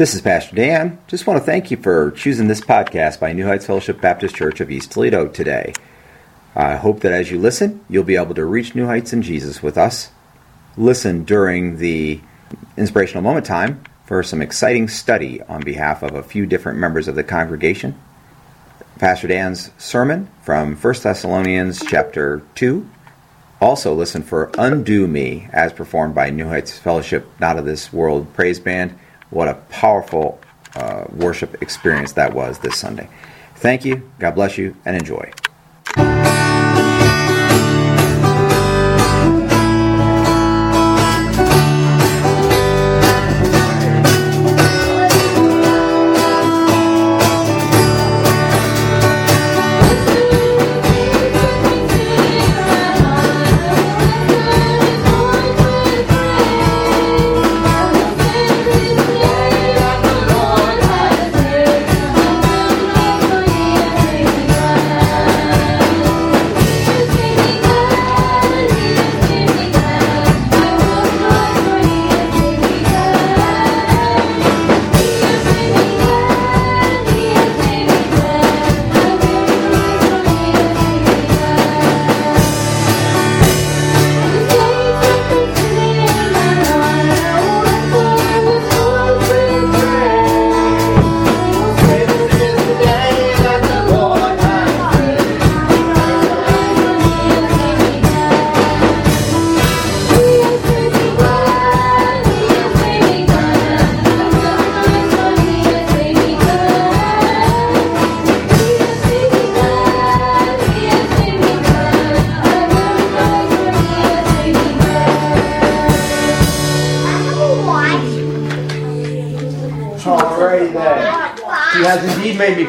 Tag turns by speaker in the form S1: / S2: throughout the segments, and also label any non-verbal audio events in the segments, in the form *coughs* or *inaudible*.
S1: This is Pastor Dan. Just want to thank you for choosing this podcast by New Heights Fellowship Baptist Church of East Toledo today. I hope that as you listen, you'll be able to reach new heights in Jesus with us. Listen during the inspirational moment time for some exciting study on behalf of a few different members of the congregation. Pastor Dan's sermon from 1 Thessalonians chapter 2. Also listen for Undo Me as performed by New Heights Fellowship Not of This World Praise Band. What a powerful uh, worship experience that was this Sunday. Thank you, God bless you, and enjoy.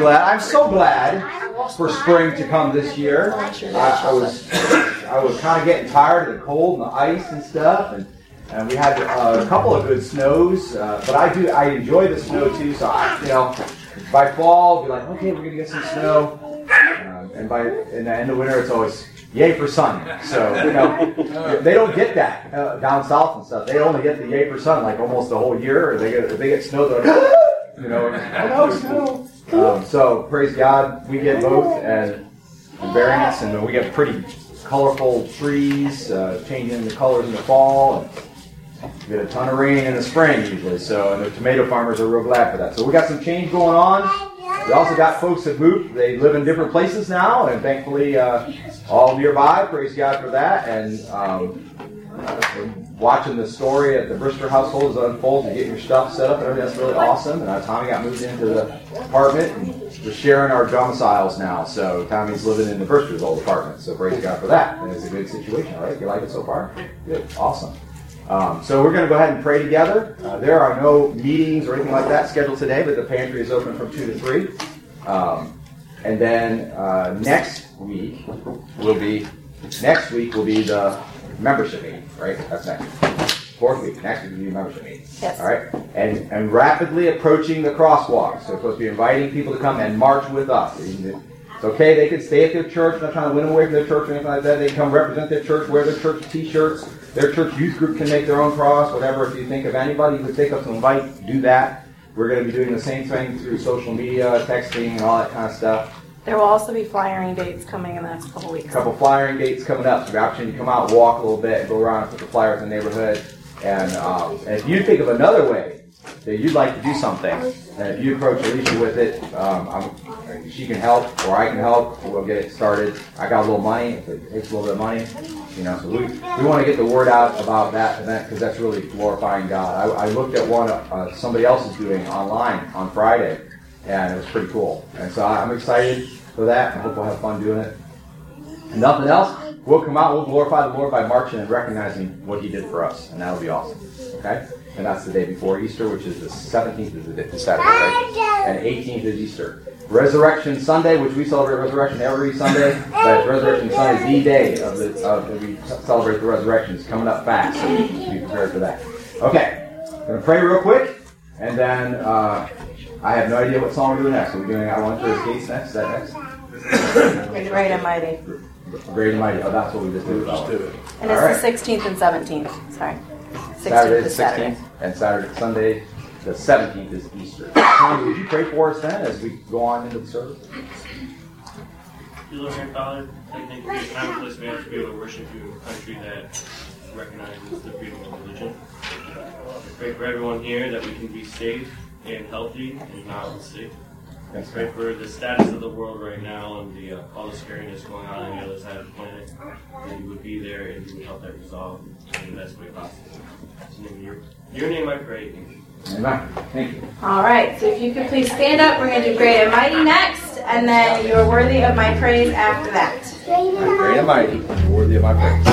S2: Glad. I'm so glad for spring to come this year. I, I was I was kind of getting tired of the cold and the ice and stuff, and, and we had uh, a couple of good snows. Uh, but I do I enjoy the snow too. So I you know by fall I'll be like okay we're gonna get some snow, uh, and by in the end of winter it's always yay for sun. So you know *laughs* they don't get that uh, down south and stuff. They only get the yay for sun like almost the whole year. Or they get they get snow they're like, *gasps* you know *laughs* oh no snow. Um, so praise God, we get both and, variants, and we get pretty colorful trees, uh, changing the colors in the fall. And we get a ton of rain in the spring usually. So and the tomato farmers are real glad for that. So we got some change going on. We also got folks that moved. They live in different places now, and thankfully uh, all nearby. Praise God for that. And um, watching the story at the Brister household as it unfolds and getting your stuff set up and everything. That's really awesome. And uh, Tommy got moved into the apartment and we're sharing our domiciles now. So Tommy's living in the Brister's old apartment. So praise God for that. And it's a good situation, all right? You like it so far? Good. Awesome. Um, so we're going to go ahead and pray together. Uh, there are no meetings or anything like that scheduled today, but the pantry is open from 2 to 3. Um, and then uh, next week will be next week will be the membership meeting, right? That's next. Fourth week. Next week will be membership meeting.
S3: Yes.
S2: All right. And and rapidly approaching the crosswalk. So we're supposed to be inviting people to come and march with us. It's okay. They could stay at their church. I'm not trying to win them away from their church or anything like that. They can come represent their church, wear their church T-shirts. Their church youth group can make their own cross, whatever. If you think of anybody who would take up to invite, do that. We're going to be doing the same thing through social media, texting, and all that kind of stuff.
S3: There will also be flyering dates coming in the next couple
S2: A
S3: weeks.
S2: couple flyering dates coming up, so the opportunity to come out, walk a little bit, go around and put the flyers in the neighborhood. And, um, and if you think of another way that you'd like to do something, and if you approach Alicia with it, um, she can help or I can help. We'll get it started. I got a little money. If it takes a little bit of money, you know, so we, we want to get the word out about that event because that's really glorifying God. I, I looked at one uh, somebody else is doing online on Friday, and it was pretty cool. And so I'm excited for that. I hope we'll have fun doing it. Nothing else, we'll come out, we'll glorify the Lord by marching and recognizing what He did for us, and that'll be awesome. Okay? And that's the day before Easter, which is the 17th is the day- the Saturday, right? And 18th is Easter. Resurrection Sunday, which we celebrate Resurrection every Sunday, but Resurrection Sunday, is the day of the of that we celebrate the resurrection. It's coming up fast, so be prepared for that. Okay, gonna pray real quick, and then uh, I have no idea what song we're doing next. Are we doing "I Want to His Gates" next? Is that next?
S3: Great and mighty.
S2: Great and mighty. Oh, that's what we just did.
S4: Just do it.
S3: And
S2: All
S3: it's the 16th and 17th. Sorry. 16th
S2: Saturday the
S3: is Saturday.
S2: 16th and Saturday, Sunday
S1: the 17th is Easter. Tom, would you pray for us then as we go on into the service?
S5: Dear Lord and Father, I thank you for the time and place we have to be able to worship you in a country that recognizes the freedom of religion. I pray for everyone here that we can be safe and healthy and not sick. I pray for the status of the world right now and the, uh, all the scariness going on on the other side of the planet, that you would be there and you would help that resolve in the best way possible. In your, your name I pray.
S1: Amen. Thank you.
S3: All right, so if you could please stand up, we're going to do great and mighty next, and then you're worthy of my praise after that.
S1: Great and mighty, worthy of my praise.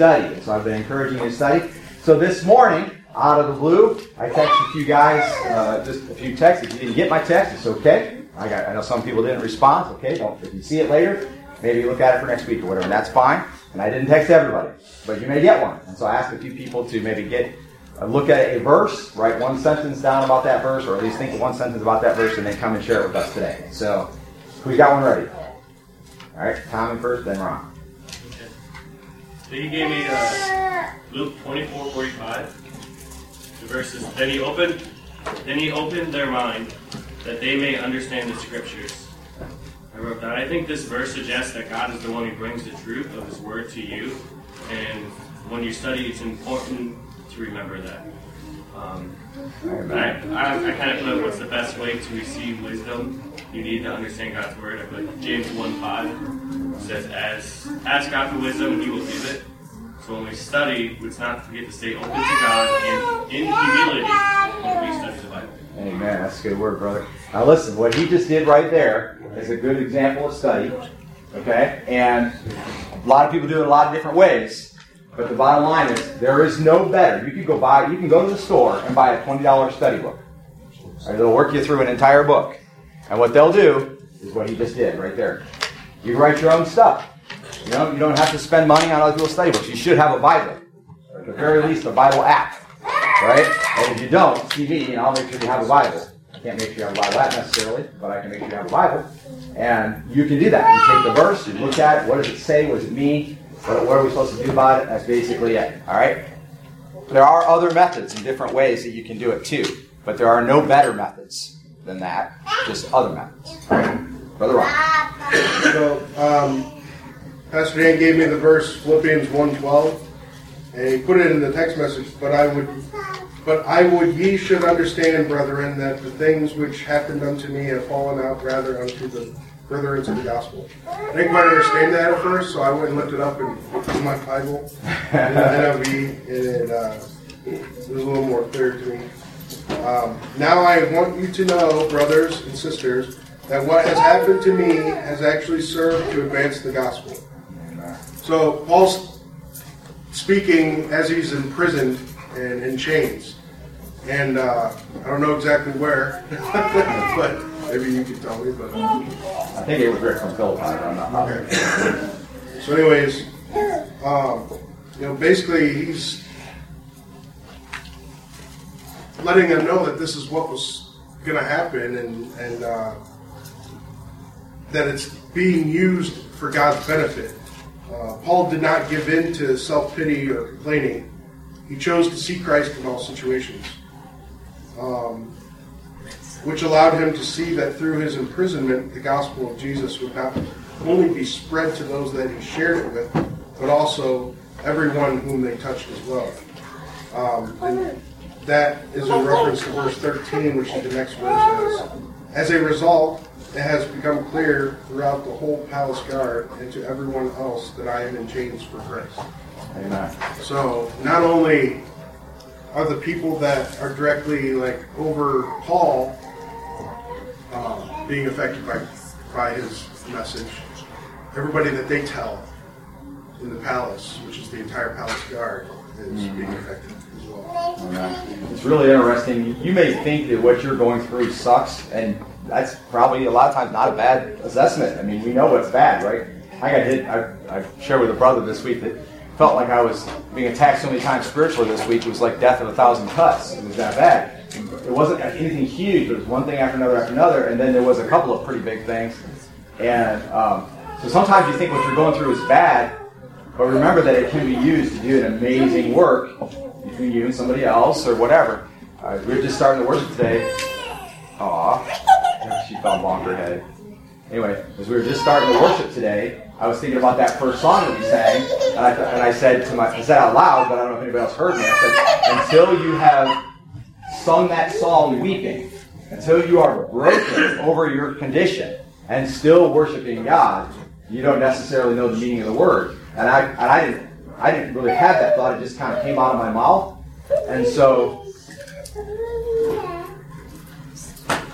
S2: Study. So I've been encouraging you to study. So this morning, out of the blue, I texted you guys uh, just a few texts. If you didn't get my text, it's okay. I got. I know some people didn't respond. Okay, don't. If you see it later, maybe look at it for next week or whatever. And that's fine. And I didn't text everybody, but you may get one. And so I asked a few people to maybe get uh, look at a verse, write one sentence down about that verse, or at least think one sentence about that verse, and then come and share it with us today. So, who's got one ready? All right, Tommy first, then Ron.
S5: So he gave me uh, Luke 24, 45. The verses. Then he opened, then he opened their mind that they may understand the scriptures. I wrote that. I think this verse suggests that God is the one who brings the truth of His Word to you, and when you study, it's important to remember that. Um, I, I, I kind of put what's the best way to receive wisdom. You need to understand God's Word. I put James 1 5 says, as ask God for wisdom, and He will give it. So when we study, let's not forget to stay open to God and in humility when we study the Bible.
S2: Amen. That's a good word, brother. Now listen, what he just did right there is a good example of study. Okay? And a lot of people do it a lot of different ways. But the bottom line is there is no better. You could go buy you can go to the store and buy a twenty dollar study book. Or they'll work you through an entire book. And what they'll do is what he just did right there. You write your own stuff. You know, you don't have to spend money on other people's study books. You should have a Bible. Or at the very least a Bible app. Right? And if you don't, see me, and I'll make sure you have a Bible. I can't make sure you have a Bible app necessarily, but I can make sure you have a Bible. And you can do that. You take the verse, you look at it, what does it say, what does it mean, what, what are we supposed to do about it? That's basically it. All right? There are other methods and different ways that you can do it too, but there are no better methods than that, just other methods. Brother Ron.
S6: So, um, Pastor Dan gave me the verse Philippians 1:12, and he put it in the text message. But I would, but I would ye should understand, brethren, that the things which happened unto me have fallen out rather unto the furtherance of the gospel. I didn't quite understand that at first, so I went and looked it up in, in my Bible, in the NIV, and it, uh, it was a little more clear to me. Um, now I want you to know, brothers and sisters, that what has happened to me has actually served to advance the gospel. So Paul's speaking as he's imprisoned and in chains, and uh, I don't know exactly where, *laughs* but maybe you can tell me. But uh,
S2: I think it was Rick from Philippi. I'm not
S6: Okay. So, anyways, um, you know, basically he's letting them know that this is what was going to happen, and and uh, that it's being used for God's benefit. Uh, Paul did not give in to self pity or complaining. He chose to see Christ in all situations, um, which allowed him to see that through his imprisonment, the gospel of Jesus would not only be spread to those that he shared it with, but also everyone whom they touched as well. Um, that is in reference to verse 13, which is the next verse. As a result, it has become clear throughout the whole palace guard and to everyone else that I am in chains for Christ.
S2: Amen.
S6: So not only are the people that are directly like over Paul uh, being affected by by his message, everybody that they tell in the palace, which is the entire palace guard, is being affected as well.
S2: It's really interesting. You may think that what you're going through sucks, and that's probably a lot of times not a bad assessment. I mean, we know what's bad, right? I got hit. I, I shared with a brother this week that felt like I was being attacked so many times spiritually this week. It was like death of a thousand cuts. It was that bad. It wasn't anything huge, but it was one thing after another after another, and then there was a couple of pretty big things. And um, so sometimes you think what you're going through is bad, but remember that it can be used to do an amazing work between you and somebody else or whatever. Uh, we are just starting to worship today. Aw, she fell bonker headed. Anyway, as we were just starting to worship today, I was thinking about that first song that we sang, and I, and I said to my, I said out loud, but I don't know if anybody else heard me. I said, until you have sung that song weeping, until you are broken over your condition and still worshiping God, you don't necessarily know the meaning of the word. And I, and I didn't, I didn't really have that thought. It just kind of came out of my mouth. And so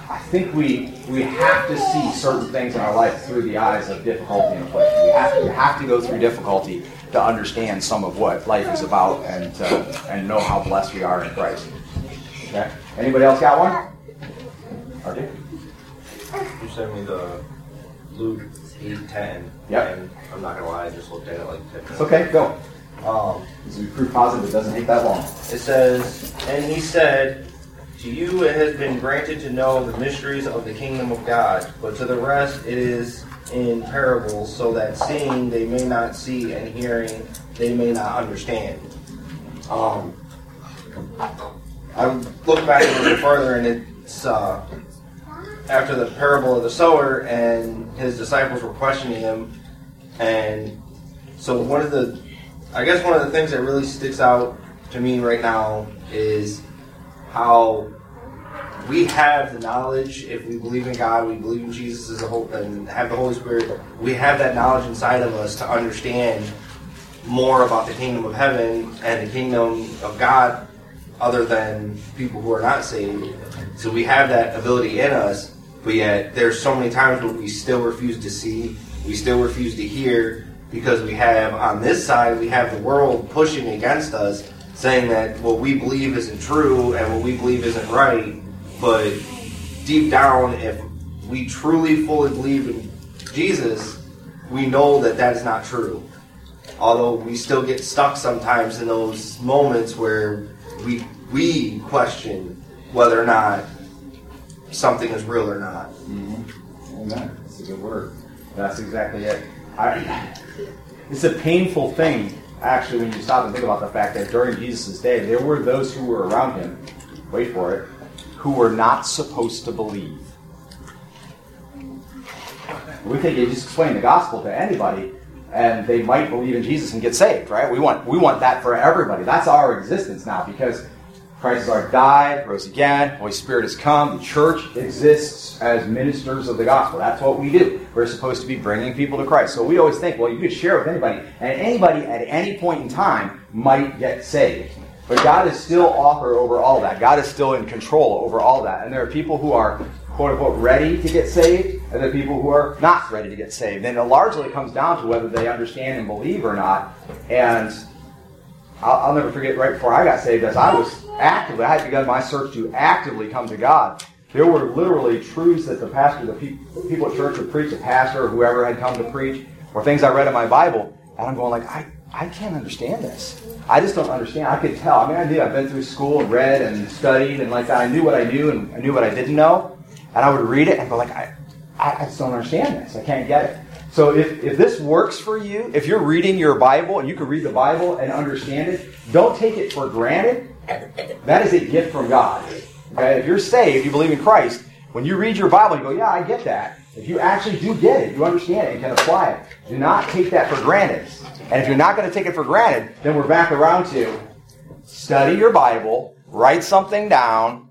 S2: I think we we have to see certain things in our life through the eyes of difficulty and affliction. We have to, we have to go through difficulty to understand some of what life is about and uh, and know how blessed we are in Christ. Okay. Anybody else got one? RJ?
S4: You sent me the Luke eight ten.
S2: Yep.
S4: And I'm not gonna lie, I just looked at it like ten minutes.
S2: It's okay. Go.
S4: Um,
S2: is proof positive. It doesn't take that long.
S4: it says, and he said, To you it has been granted to know the mysteries of the kingdom of God, but to the rest it is in parables, so that seeing they may not see, and hearing they may not understand. Um, I look back a little further, and it's uh, after the parable of the sower, and his disciples were questioning him, and so one of the I guess one of the things that really sticks out to me right now is how we have the knowledge. If we believe in God, we believe in Jesus as a whole, and have the Holy Spirit. We have that knowledge inside of us to understand more about the kingdom of heaven and the kingdom of God, other than people who are not saved. So we have that ability in us, but yet there's so many times where we still refuse to see, we still refuse to hear, because we have on this side we have the world pushing against us saying that what we believe isn't true and what we believe isn't right but deep down if we truly fully believe in jesus we know that that is not true although we still get stuck sometimes in those moments where we we question whether or not something is real or not mm-hmm.
S2: Amen. That's a good word. That's exactly it. I, *laughs* it's a painful thing, actually, when you stop and think about the fact that during Jesus' day, there were those who were around him, wait for it, who were not supposed to believe. We think you just explain the gospel to anybody, and they might believe in Jesus and get saved, right? We want we want that for everybody. That's our existence now because Christ already died, rose again, Holy Spirit has come, the church exists as ministers of the gospel. That's what we do. We're supposed to be bringing people to Christ. So we always think, well, you could share with anybody, and anybody at any point in time might get saved. But God is still author over all that. God is still in control over all that. And there are people who are quote unquote ready to get saved, and there are people who are not ready to get saved. And it largely comes down to whether they understand and believe or not. And I'll, I'll never forget right before I got saved, as I was actively, I had begun my search to actively come to God. There were literally truths that the pastor, the people, people at church would preach, the pastor or whoever had come to preach, or things I read in my Bible, and I'm going like, I, I can't understand this. I just don't understand. I could tell. I mean, I did. I've been through school and read and studied and like that. I knew what I knew and I knew what I didn't know, and I would read it and go like, I, I just don't understand this. I can't get it. So if, if this works for you, if you're reading your Bible and you can read the Bible and understand it, don't take it for granted. That is a gift from God. Okay? If you're saved, you believe in Christ, when you read your Bible, you go, yeah, I get that. If you actually do get it, you understand it, and can apply it. Do not take that for granted. And if you're not going to take it for granted, then we're back around to study your Bible, write something down,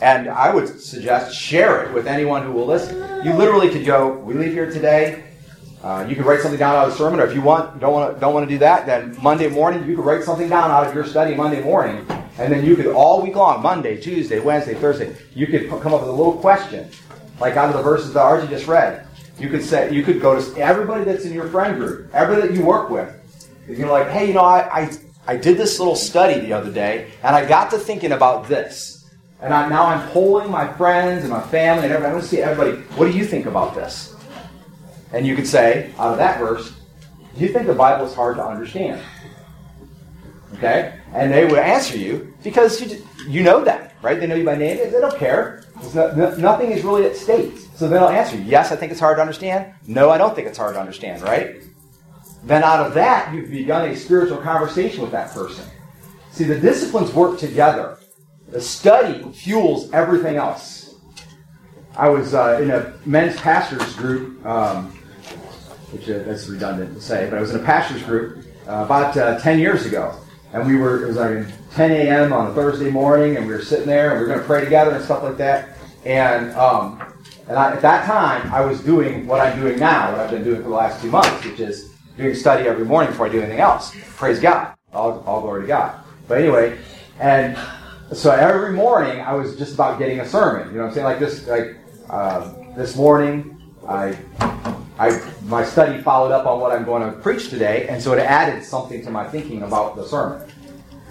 S2: and I would suggest share it with anyone who will listen. You literally could go, we leave here today, uh, you could write something down out of the sermon, or if you want, don't want to, don't want to do that, then Monday morning you could write something down out of your study Monday morning, and then you could all week long, Monday, Tuesday, Wednesday, Thursday, you could come up with a little question, like out of the verses that RJ just read. You could say, you could go to everybody that's in your friend group, everybody that you work with. You're like, hey, you know, I, I, I did this little study the other day, and I got to thinking about this. And I, now I'm polling my friends and my family and everybody. I want to see everybody, what do you think about this? And you could say, out of that verse, do you think the Bible is hard to understand? Okay? And they would answer you because you, you know that, right? They know you by name. They don't care. No, no, nothing is really at stake. So they'll answer you, yes, I think it's hard to understand. No, I don't think it's hard to understand, right? Then out of that, you've begun a spiritual conversation with that person. See, the disciplines work together. The study fuels everything else. I was uh, in a men's pastors group um, which uh, that's redundant to say, but I was in a pastor's group uh, about uh, 10 years ago. And we were, it was like 10 a.m. on a Thursday morning, and we were sitting there, and we were going to pray together and stuff like that. And, um, and I, at that time, I was doing what I'm doing now, what I've been doing for the last two months, which is doing study every morning before I do anything else. Praise God. All, all glory to God. But anyway, and so every morning I was just about getting a sermon. You know what I'm saying? Like this, like uh, this morning, I, I, my study followed up on what I'm going to preach today, and so it added something to my thinking about the sermon.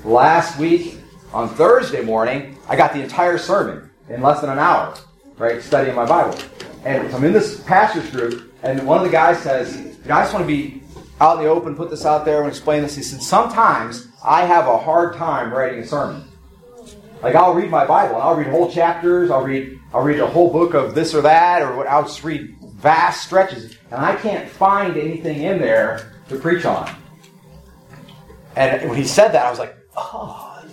S2: Last week, on Thursday morning, I got the entire sermon in less than an hour, right, studying my Bible. And so I'm in this pastor's group, and one of the guys says, you know, I just want to be out in the open, put this out there and explain this. He said, sometimes I have a hard time writing a sermon. Like I'll read my Bible, and I'll read whole chapters, I'll read I'll read a whole book of this or that, or I'll just read vast stretches, and I can't find anything in there to preach on. And when he said that, I was like, oh,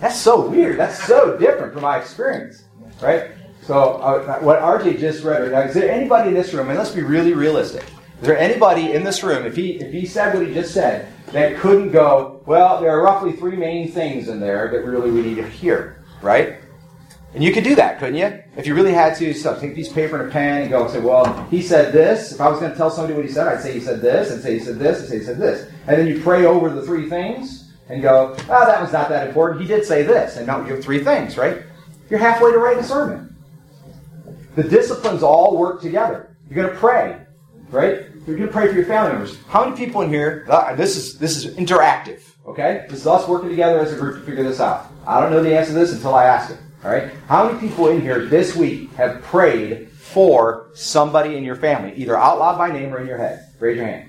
S2: that's so weird. That's so different from my experience, right? So uh, what RJ just read, is there anybody in this room, and let's be really realistic, is there anybody in this room, if he, if he said what he just said, that couldn't go, well, there are roughly three main things in there that really we need to hear, right? And you could do that, couldn't you? If you really had to, so take a piece of paper and a pen and go and say, well, he said this. If I was going to tell somebody what he said, I'd say he said this, and say he said this, and say he said this. And then you pray over the three things and go, oh, that was not that important. He did say this. And now you have three things, right? You're halfway to writing a sermon. The disciplines all work together. You're going to pray right? You're going to pray for your family members. How many people in here? Uh, this is this is interactive. Okay, this is us working together as a group to figure this out. I don't know the answer to this until I ask it. All right. How many people in here this week have prayed for somebody in your family, either out loud by name or in your head? Raise your hand.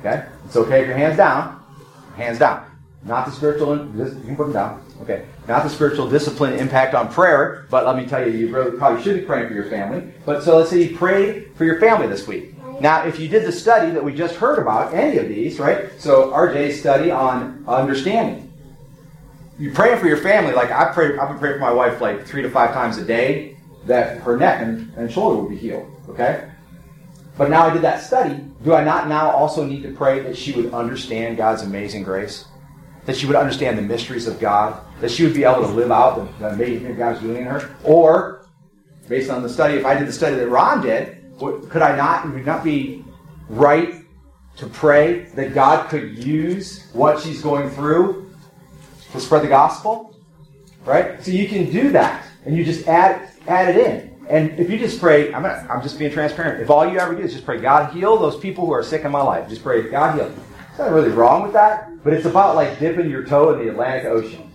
S2: Okay. It's okay if your hands down. Hands down. Not the spiritual. You can put them down. Okay, not the spiritual discipline impact on prayer, but let me tell you, you really probably should be praying for your family. But so let's say you prayed for your family this week. Now, if you did the study that we just heard about, any of these, right? So RJ's study on understanding. You praying for your family, like I pray, I've been praying for my wife like three to five times a day that her neck and, and shoulder would be healed. Okay? But now I did that study. Do I not now also need to pray that she would understand God's amazing grace? that she would understand the mysteries of God, that she would be able to live out the, the amazing thing God was doing in her. Or, based on the study, if I did the study that Ron did, could I not, would not be right to pray that God could use what she's going through to spread the gospel? Right? So you can do that, and you just add, add it in. And if you just pray, I'm, gonna, I'm just being transparent. If all you ever do is just pray, God heal those people who are sick in my life, just pray, God heal. There's nothing really wrong with that. But it's about like dipping your toe in the Atlantic Ocean.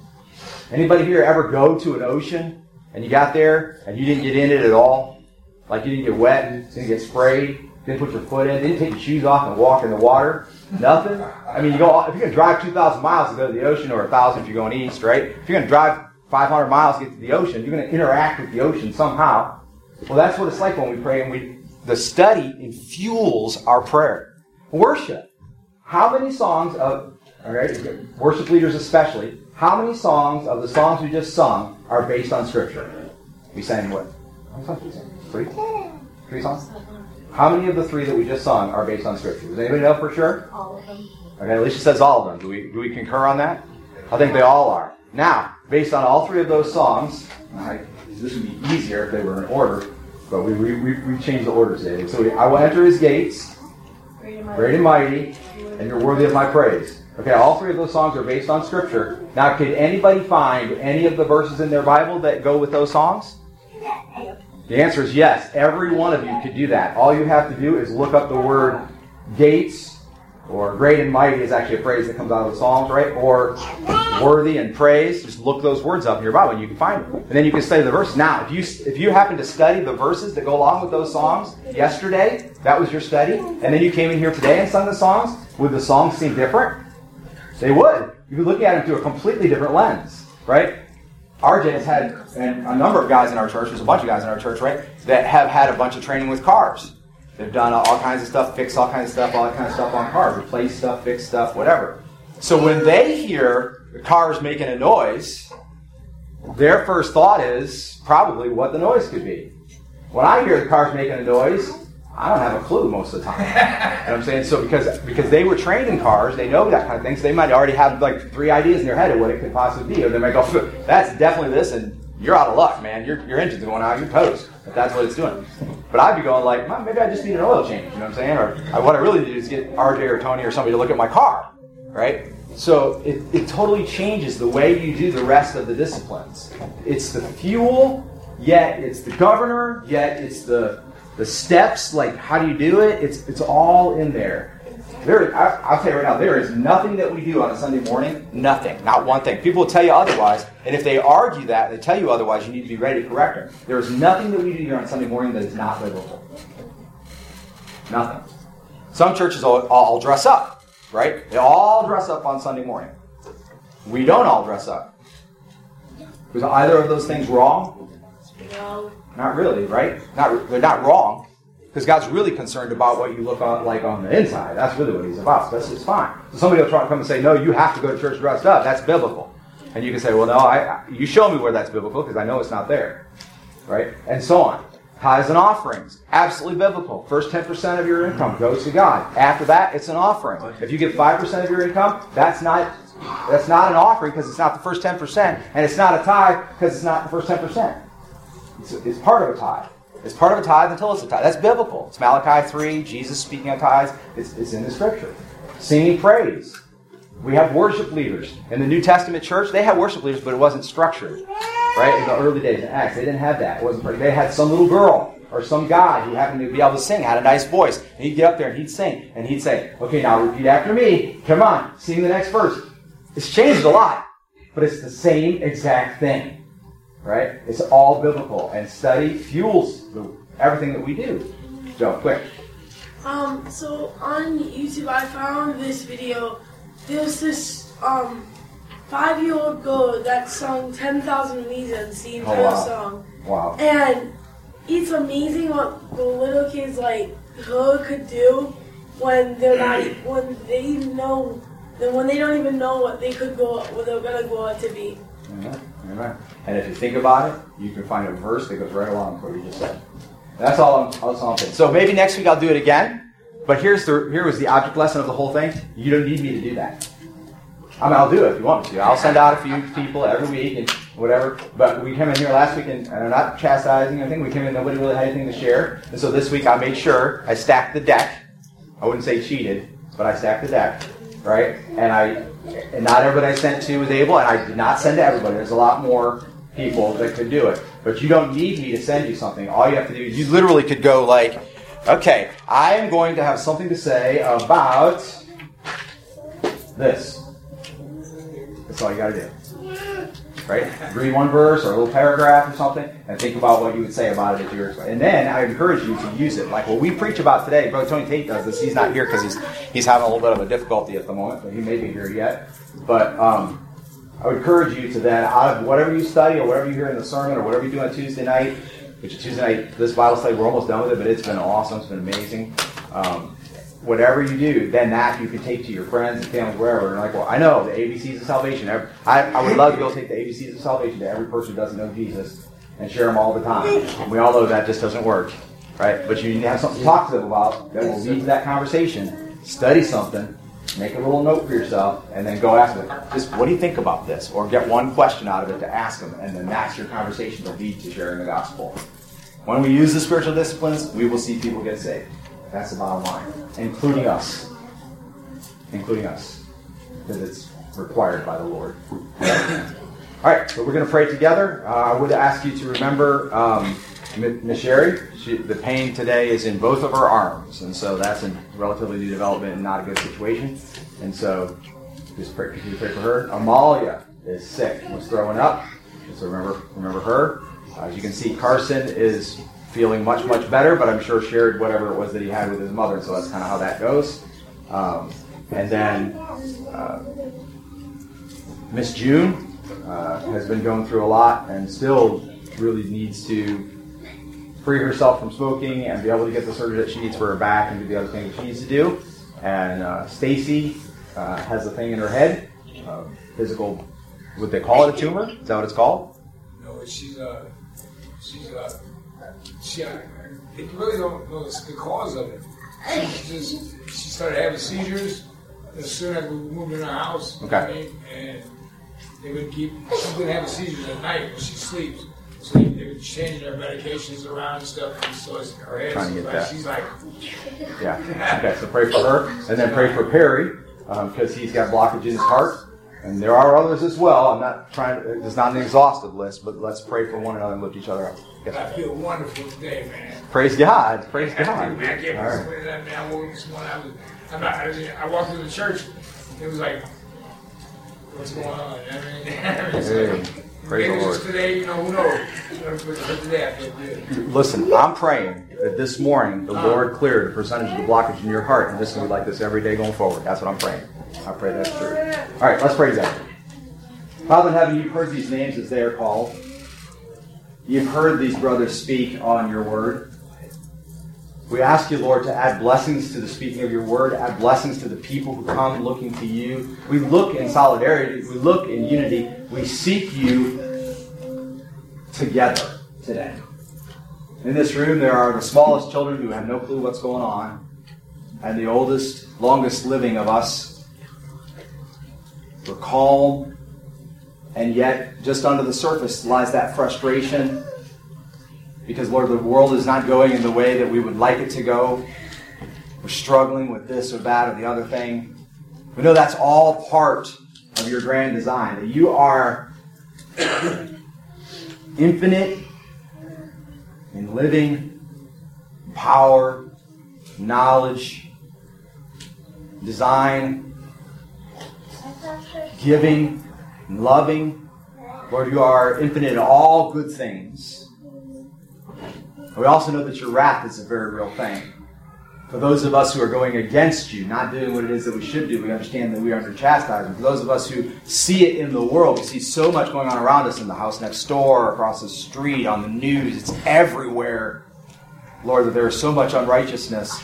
S2: Anybody here ever go to an ocean and you got there and you didn't get in it at all? Like you didn't get wet, and didn't get sprayed, didn't put your foot in, didn't take your shoes off and walk in the water? Nothing? I mean, you go if you're to drive 2,000 miles to go to the ocean, or 1,000 if you're going east, right? If you're going to drive 500 miles to get to the ocean, you're going to interact with the ocean somehow. Well, that's what it's like when we pray, and we the study infuels our prayer. Worship. How many songs of all right, worship leaders especially, how many songs of the songs we just sung are based on Scripture? We sang what? Three? Three songs? How many of the three that we just sung are based on Scripture? Does anybody know for sure?
S3: All of them.
S2: Okay, Alicia says all of them. Do we, do we concur on that? I think they all are. Now, based on all three of those songs, right, this would be easier if they were in order, but we, we, we, we changed the order today. So we, I will enter his gates, great and mighty, and you're worthy of my praise. Okay, all three of those songs are based on Scripture. Now, could anybody find any of the verses in their Bible that go with those songs? The answer is yes. Every one of you could do that. All you have to do is look up the word gates, or great and mighty is actually a phrase that comes out of the Psalms, right? Or worthy and praise. Just look those words up in your Bible and you can find them. And then you can study the verse. Now, if you if you happen to study the verses that go along with those songs yesterday, that was your study, and then you came in here today and sung the songs, would the songs seem different? They would. You'd be looking at them through a completely different lens, right? RJ has had, and a number of guys in our church, there's a bunch of guys in our church, right, that have had a bunch of training with cars. They've done all kinds of stuff, fix all kinds of stuff, all that kind of stuff on cars, replace stuff, fix stuff, whatever. So when they hear the cars making a noise, their first thought is probably what the noise could be. When I hear the cars making a noise, I don't have a clue most of the time. *laughs* you know what I'm saying? So because because they were trained in cars, they know that kind of thing. So they might already have like three ideas in their head of what it could possibly be, or they might go, "That's definitely this," and you're out of luck, man. Your your engine's going out, you're toast. If that's what it's doing. But I'd be going like, maybe I just need an oil change. You know what I'm saying? Or what I really need is get RJ or Tony or somebody to look at my car, right? So it, it totally changes the way you do the rest of the disciplines. It's the fuel, yet it's the governor, yet it's the the steps, like how do you do it? It's it's all in there. There, I, will tell you right now, there is nothing that we do on a Sunday morning. Nothing, not one thing. People will tell you otherwise, and if they argue that, they tell you otherwise, you need to be ready to correct them. There is nothing that we do here on Sunday morning that is not biblical. Nothing. Some churches all, all dress up, right? They all dress up on Sunday morning. We don't all dress up. Was either of those things wrong? No. Not really, right? Not, they're not wrong. Because God's really concerned about what you look like on the inside. That's really what He's about. So that's just fine. So somebody will try to come and say, no, you have to go to church dressed up. That's biblical. And you can say, well, no, I, you show me where that's biblical because I know it's not there. Right? And so on. Tithes and offerings, absolutely biblical. First 10% of your income goes to God. After that, it's an offering. If you give 5% of your income, that's not that's not an offering because it's not the first 10%, and it's not a tithe because it's not the first 10%. It's, it's part of a tithe. It's part of a tithe until it's a tithe. That's biblical. It's Malachi 3, Jesus speaking of tithes. It's, it's in the scripture. Singing praise. We have worship leaders. In the New Testament church, they had worship leaders, but it wasn't structured. Right? In the early days in Acts, they didn't have that. It wasn't They had some little girl or some guy who happened to be able to sing, had a nice voice. And he'd get up there and he'd sing. And he'd say, Okay, now repeat after me. Come on, sing the next verse. It's changed a lot, but it's the same exact thing right? It's all biblical, and study fuels the, everything that we do. Joe, quick.
S7: Um, so on YouTube, I found this video. There's this um five-year-old girl that sung "Ten Thousand Reasons" the entire
S2: oh, wow.
S7: song.
S2: Wow.
S7: And it's amazing what the little kids like her could do when they're not *clears throat* when they know when they don't even know what they could go what they're gonna go out to be.
S2: Mm-hmm. Amen. And if you think about it, you can find a verse that goes right along with what you just said. That's all I'm, that's all I'm saying. So maybe next week I'll do it again. But here's the here was the object lesson of the whole thing. You don't need me to do that. I mean, I'll do it if you want me to. I'll send out a few people every week and whatever. But we came in here last week and, and I'm not chastising anything. We came in, nobody really had anything to share. And so this week I made sure I stacked the deck. I wouldn't say cheated, but I stacked the deck, right? And I and not everybody I sent to was able, and I did not send to everybody. There's a lot more people that could do it. But you don't need me to send you something. All you have to do is you literally could go like, okay, I am going to have something to say about this. That's all you got to do. Right? Read one verse or a little paragraph or something and think about what you would say about it if you were And then I encourage you to use it. Like what we preach about today, Brother Tony Tate does this. He's not here because he's, he's having a little bit of a difficulty at the moment, but he may be here yet. But um, I would encourage you to then, out of whatever you study or whatever you hear in the sermon or whatever you do on Tuesday night, which is Tuesday night, this Bible study, we're almost done with it, but it's been awesome. It's been amazing. Um, whatever you do, then that you can take to your friends and family, wherever. And like, well, I know the ABCs of salvation. I, I would love to to take the ABCs of salvation to every person who doesn't know Jesus and share them all the time. And we all know that just doesn't work, right? But you need to have something to talk to them about that will lead to that conversation. Study something, make a little note for yourself, and then go ask them, just what do you think about this? Or get one question out of it to ask them, and then that's your conversation to lead to sharing the gospel. When we use the spiritual disciplines, we will see people get saved. That's the bottom line, including us. Including us. Because it's required by the Lord. All right, so we're going to pray together. Uh, I would ask you to remember um, Miss Sherry, she, the pain today is in both of her arms, and so that's a relatively new development and not a good situation. And so, just pray, you pray for her. Amalia is sick, was throwing up, so remember remember her. Uh, as you can see, Carson is feeling much much better, but I'm sure shared whatever it was that he had with his mother, so that's kind of how that goes. Um, and then uh, Miss June uh, has been going through a lot and still really needs to free herself from smoking and be able to get the surgery that she needs for her back and do the other things she needs to do. And uh, Stacy uh, has a thing in her head, uh, physical, would they call it a tumor? Is that what it's called?
S8: No, she's a, she's a, she, uh, I really don't know the cause of it. She just she started having seizures as soon as we moved in our house.
S2: Okay.
S8: I mean, and they would keep she's been having seizures at night when she sleeps. So they would change her medications around and stuff. And so it's, her head,
S2: Trying to get
S8: like,
S2: that.
S8: she's like,
S2: Yeah. Okay, so pray for her. And then pray for Perry, um, because he's got blockage in his heart. And there are others as well. I'm not trying to, it's not an exhaustive list, but let's pray for one another and lift each other up. Yes.
S8: I feel wonderful today, man.
S2: Praise God. Praise
S8: I
S2: God.
S8: think, man, I can't
S2: All right.
S8: explain that, man. I woke this morning, I was, I'm not, I, was, I walked into the church, it was like, what's going on? Know what I mean? *laughs*
S2: Hey,
S8: like,
S2: praise the Lord.
S8: today, you know, who knows? But today I feel good.
S2: Listen, I'm praying that this morning the uh-huh. Lord cleared a percentage of the blockage in your heart, and this is going to be like this every day going forward. That's what I'm praying. I pray that's true. All right, let's pray together. Father in heaven, you've heard these names as they are called. You've heard these brothers speak on your word. We ask you, Lord, to add blessings to the speaking of your word, add blessings to the people who come looking to you. We look in solidarity, we look in unity, we seek you together today. In this room, there are the smallest children who have no clue what's going on, and the oldest, longest living of us. We're calm, and yet, just under the surface lies that frustration because, Lord, the world is not going in the way that we would like it to go. We're struggling with this or that or the other thing. We know that's all part of your grand design, that you are *coughs* infinite in living, power, knowledge, design, giving, loving. Lord, you are infinite in all good things. We also know that your wrath is a very real thing. For those of us who are going against you, not doing what it is that we should do, we understand that we are under chastisement. For those of us who see it in the world, we see so much going on around us in the house next door, across the street, on the news, it's everywhere. Lord, that there is so much unrighteousness.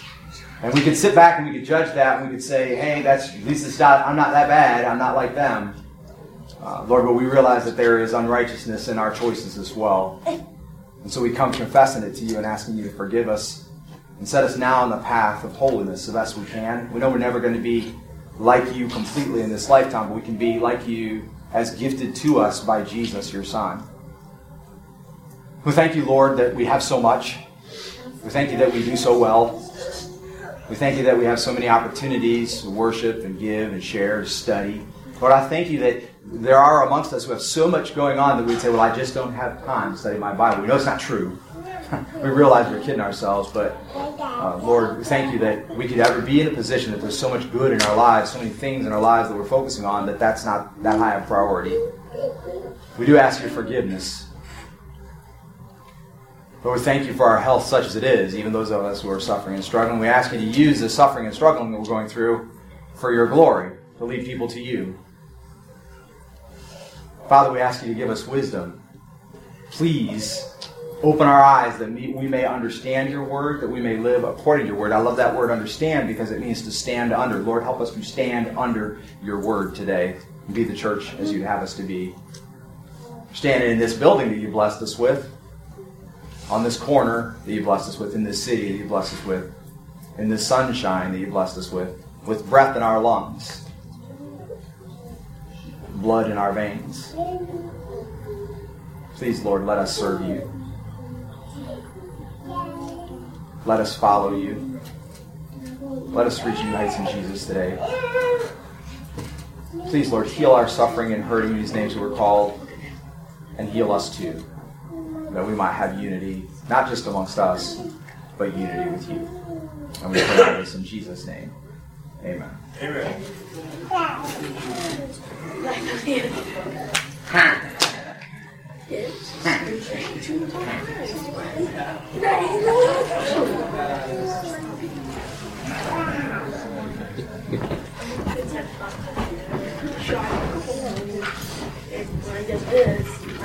S2: And we could sit back and we could judge that and we could say, hey, that's at least it's not I'm not that bad, I'm not like them. Uh, Lord, but we realize that there is unrighteousness in our choices as well. And so we come confessing it to you and asking you to forgive us and set us now on the path of holiness the best we can. We know we're never going to be like you completely in this lifetime, but we can be like you as gifted to us by Jesus, your Son. We thank you, Lord, that we have so much. We thank you that we do so well. We thank you that we have so many opportunities to worship and give and share, to study. Lord, I thank you that there are amongst us who have so much going on that we'd say, well, I just don't have time to study my Bible. We know it's not true. *laughs* we realize we're kidding ourselves, but uh, Lord, we thank you that we could ever be in a position that there's so much good in our lives, so many things in our lives that we're focusing on, that that's not that high a priority. We do ask your forgiveness. Lord, we thank you for our health such as it is, even those of us who are suffering and struggling. We ask you to use the suffering and struggling that we're going through for your glory, to lead people to you. Father, we ask you to give us wisdom. Please open our eyes that we may understand your word, that we may live according to your word. I love that word understand because it means to stand under. Lord, help us to stand under your word today and be the church as you'd have us to be. Standing in this building that you blessed us with, on this corner that you blessed us with, in this city that you blessed us with, in this sunshine that you blessed us with, with breath in our lungs, blood in our veins. Please, Lord, let us serve you. Let us follow you. Let us reach new heights in Jesus today. Please, Lord, heal our suffering and hurting in these names that were called, and heal us too, that we might have unity, not just amongst us, but unity with you. And we pray all this in Jesus' name. Amen.
S8: Amen.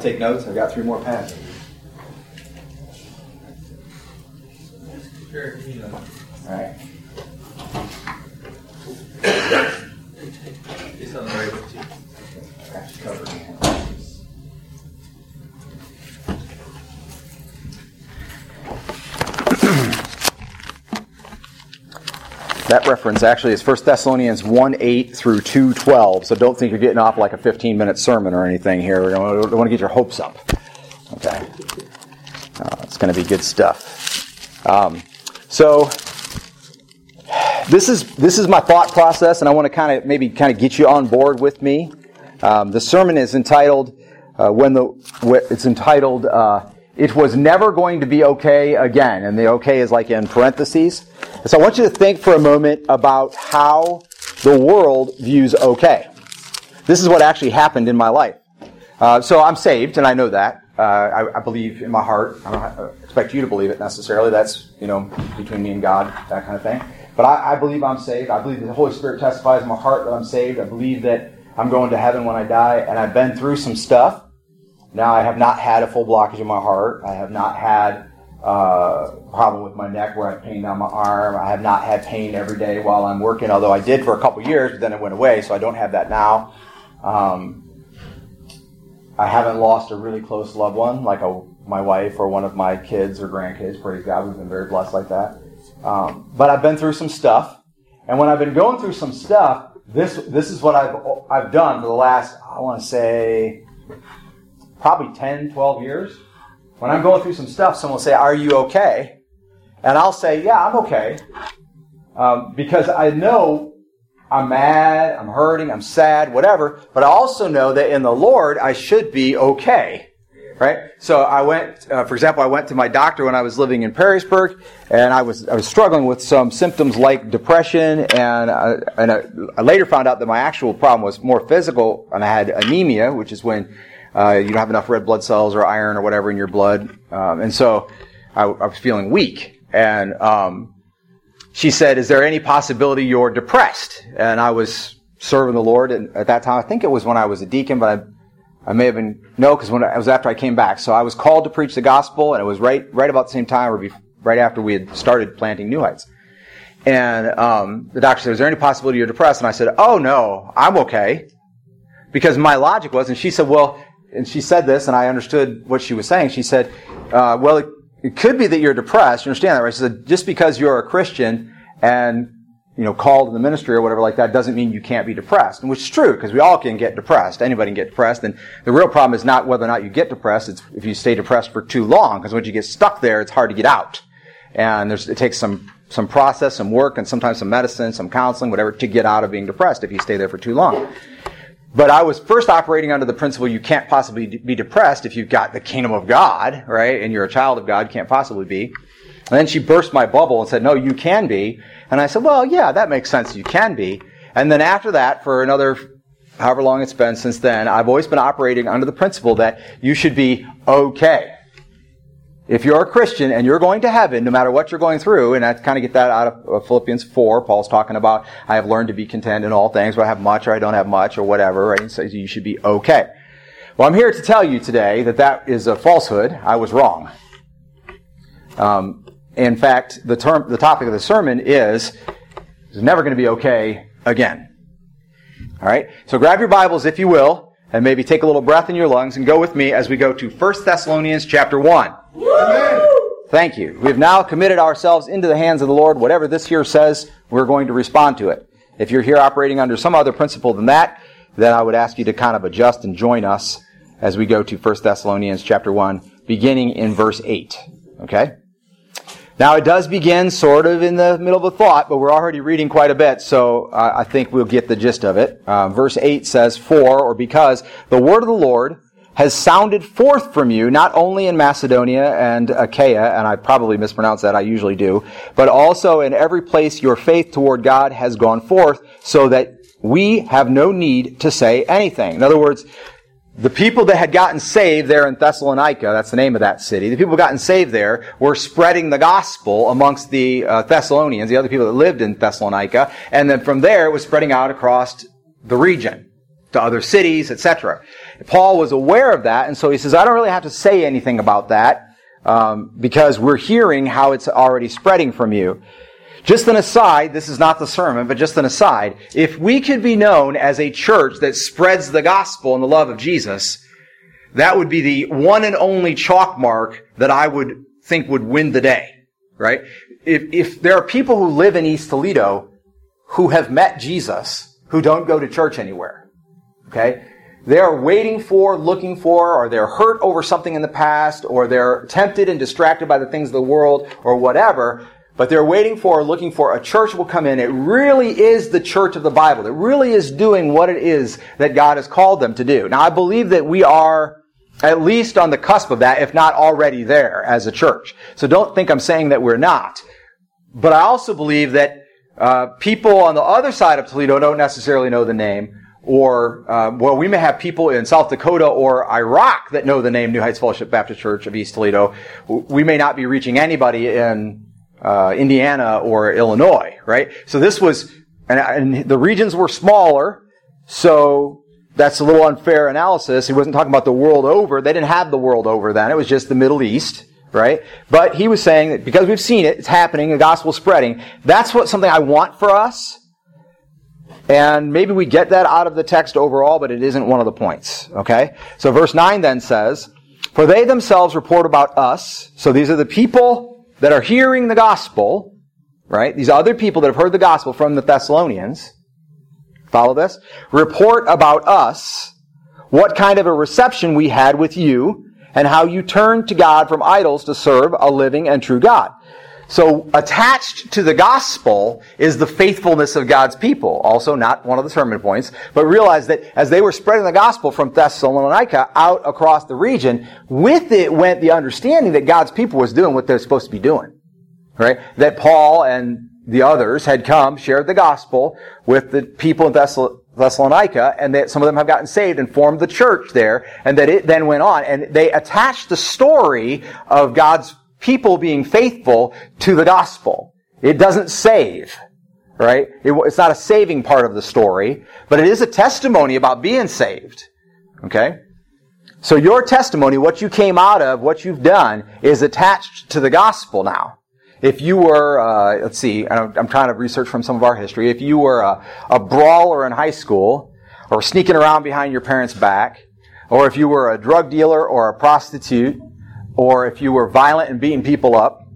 S2: to take notes? I've got three more pads. All right.
S9: He's on the right with you.
S2: Got you covered. That reference actually is 1 Thessalonians 1 8 through 2 12. So don't think you're getting off like a 15 minute sermon or anything here. We don't, want to get your hopes up. Okay. Uh, it's going to be good stuff. Um, so this is this is my thought process, and I want to kind of maybe kind of get you on board with me. Um, the sermon is entitled uh, when the it's entitled uh, "It was never going to be okay again," and the "okay" is like in parentheses. So I want you to think for a moment about how the world views okay. This is what actually happened in my life. Uh, so I'm saved, and I know that. Uh, I, I, believe in my heart. I don't expect you to believe it necessarily. That's you know between me and God, that kind of thing. But I, I believe I'm saved. I believe the Holy Spirit testifies in my heart that I'm saved. I believe that I'm going to heaven when I die, and I've been through some stuff. Now I have not had a full blockage in my heart. I have not had uh, problem with my neck where I have pain down my arm. I have not had pain every day while I'm working, although I did for a couple years, but then it went away, so I don't have that now. Um, I haven't lost a really close loved one, like a, my wife or one of my kids or grandkids. Praise God, we've been very blessed like that. Um, but I've been through some stuff, and when I've been going through some stuff, this this is what I've I've done for the last I want to say probably 10, 12 years. When I'm going through some stuff, someone will say, "Are you okay?" And I'll say, "Yeah, I'm okay," um, because I know I'm mad, I'm hurting, I'm sad, whatever. But I also know that in the Lord, I should be okay. Right? So I went, uh, for example, I went to my doctor when I was living in Perrysburg, and I was I was struggling with some symptoms like depression, and I, and I, I later found out that my actual problem was more physical, and I had anemia, which is when uh, you don't have enough red blood cells or iron or whatever in your blood, um, and so I, I, was feeling weak, and um, she said, Is there any possibility you're depressed? And I was serving the Lord And at that time. I think it was when I was a deacon, but I, I may have been, no, because when it was after I came back. So I was called to preach the gospel, and it was right, right about the same time or right after we had started planting New Heights. And um, the doctor said, Is there any possibility you're depressed? And I said, Oh, no, I'm okay. Because my logic was, and she said, Well, and she said this, and I understood what she was saying. She said, uh, Well, it, it could be that you're depressed. You understand that, right? She said, just because you're a Christian and you know, called in the ministry or whatever like that doesn't mean you can't be depressed. And which is true, because we all can get depressed. Anybody can get depressed. And the real problem is not whether or not you get depressed, it's if you stay depressed for too long, because once you get stuck there, it's hard to get out. And it takes some, some process, some work, and sometimes some medicine, some counseling, whatever, to get out of being depressed if you stay there for too long. But I was first operating under the principle you can't possibly be depressed if you've got the kingdom of God, right? And you're a child of God, can't possibly be. And then she burst my bubble and said, no, you can be. And I said, well, yeah, that makes sense. You can be. And then after that, for another however long it's been since then, I've always been operating under the principle that you should be okay. If you're a Christian and you're going to heaven, no matter what you're going through, and I kind of get that out of Philippians 4, Paul's talking about, I have learned to be content in all things, whether I have much or I don't have much or whatever, right? So you should be okay. Well, I'm here to tell you today that that is a falsehood. I was wrong. Um, in fact, the term, the topic of the sermon is, it's never going to be okay again. All right? So grab your Bibles, if you will, and maybe take a little breath in your lungs and go with me as we go to 1 Thessalonians chapter 1. Amen. Thank you. We have now committed ourselves into the hands of the Lord. Whatever this here says, we're going to respond to it. If you're here operating under some other principle than that, then I would ask you to kind of adjust and join us as we go to 1 Thessalonians chapter 1, beginning in verse 8. Okay? Now it does begin sort of in the middle of a thought, but we're already reading quite a bit, so uh, I think we'll get the gist of it. Uh, verse 8 says, For, or because, the word of the Lord has sounded forth from you, not only in Macedonia and Achaia, and I probably mispronounce that, I usually do, but also in every place your faith toward God has gone forth, so that we have no need to say anything. In other words, the people that had gotten saved there in Thessalonica, that's the name of that city, the people gotten saved there were spreading the gospel amongst the uh, Thessalonians, the other people that lived in Thessalonica, and then from there it was spreading out across the region, to other cities, etc. Paul was aware of that, and so he says, I don't really have to say anything about that um, because we're hearing how it's already spreading from you. Just an aside, this is not the sermon, but just an aside. If we could be known as a church that spreads the gospel and the love of Jesus, that would be the one and only chalk mark that I would think would win the day, right? If, if there are people who live in East Toledo who have met Jesus who don't go to church anywhere, okay? They're waiting for, looking for, or they're hurt over something in the past, or they're tempted and distracted by the things of the world, or whatever, but they're waiting for, looking for a church will come in. It really is the church of the Bible. It really is doing what it is that God has called them to do. Now, I believe that we are at least on the cusp of that, if not already there as a church. So don't think I'm saying that we're not. But I also believe that uh, people on the other side of Toledo don't necessarily know the name, or uh, well, we may have people in South Dakota or Iraq that know the name New Heights Fellowship Baptist Church of East Toledo. We may not be reaching anybody in uh, Indiana or Illinois, right? So this was, and, and the regions were smaller, so that's a little unfair analysis. He wasn't talking about the world over. They didn't have the world over then. It was just the Middle East, right? But he was saying that because we've seen it, it's happening, the gospel spreading. That's what something I want for us. And maybe we get that out of the text overall, but it isn't one of the points. Okay? So verse 9 then says, For they themselves report about us. So these are the people that are hearing the gospel, right? These other people that have heard the gospel from the Thessalonians. Follow this? Report about us, what kind of a reception we had with you, and how you turned to God from idols to serve a living and true God. So attached to the gospel is the faithfulness of God's people. Also not one of the sermon points, but realize that as they were spreading the gospel from Thessalonica out across the region, with it went the understanding that God's people was doing what they're supposed to be doing. Right? That Paul and the others had come, shared the gospel with the people in Thessalonica, and that some of them have gotten saved and formed the church there, and that it then went on, and they attached the story of God's people being faithful to the gospel. It doesn't save, right? It, it's not a saving part of the story, but it is a testimony about being saved. Okay? So your testimony, what you came out of, what you've done, is attached to the gospel now. If you were, uh, let's see, I'm trying to research from some of our history. If you were a, a brawler in high school, or sneaking around behind your parents' back, or if you were a drug dealer or a prostitute, or if you were violent and beating people up,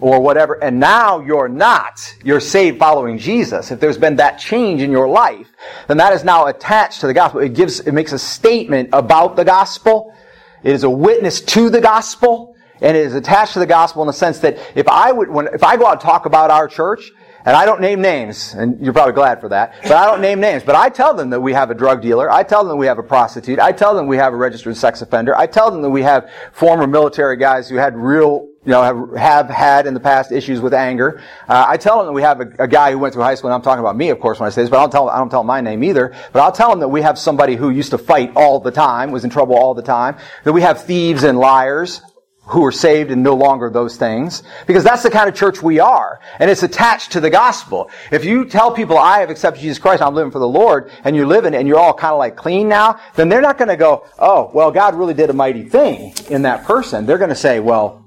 S2: or whatever, and now you're not, you're saved following Jesus. If there's been that change in your life, then that is now attached to the gospel. It gives, it makes a statement about the gospel. It is a witness to the gospel and it is attached to the gospel in the sense that if I would, when, if I go out and talk about our church, and I don't name names, and you're probably glad for that, but I don't name names, but I tell them that we have a drug dealer, I tell them we have a prostitute, I tell them we have a registered sex offender, I tell them that we have former military guys who had real you know, have, have had in the past issues with anger. Uh, I tell them that we have a, a, guy who went through high school, and I'm talking about me, of course, when I say this, but I don't tell I don't tell my name either. But I'll tell them that we have somebody who used to fight all the time, was in trouble all the time. That we have thieves and liars who are saved and no longer those things. Because that's the kind of church we are. And it's attached to the gospel. If you tell people, I have accepted Jesus Christ, I'm living for the Lord, and you're living and you're all kind of like clean now, then they're not going to go, oh, well, God really did a mighty thing in that person. They're going to say, well,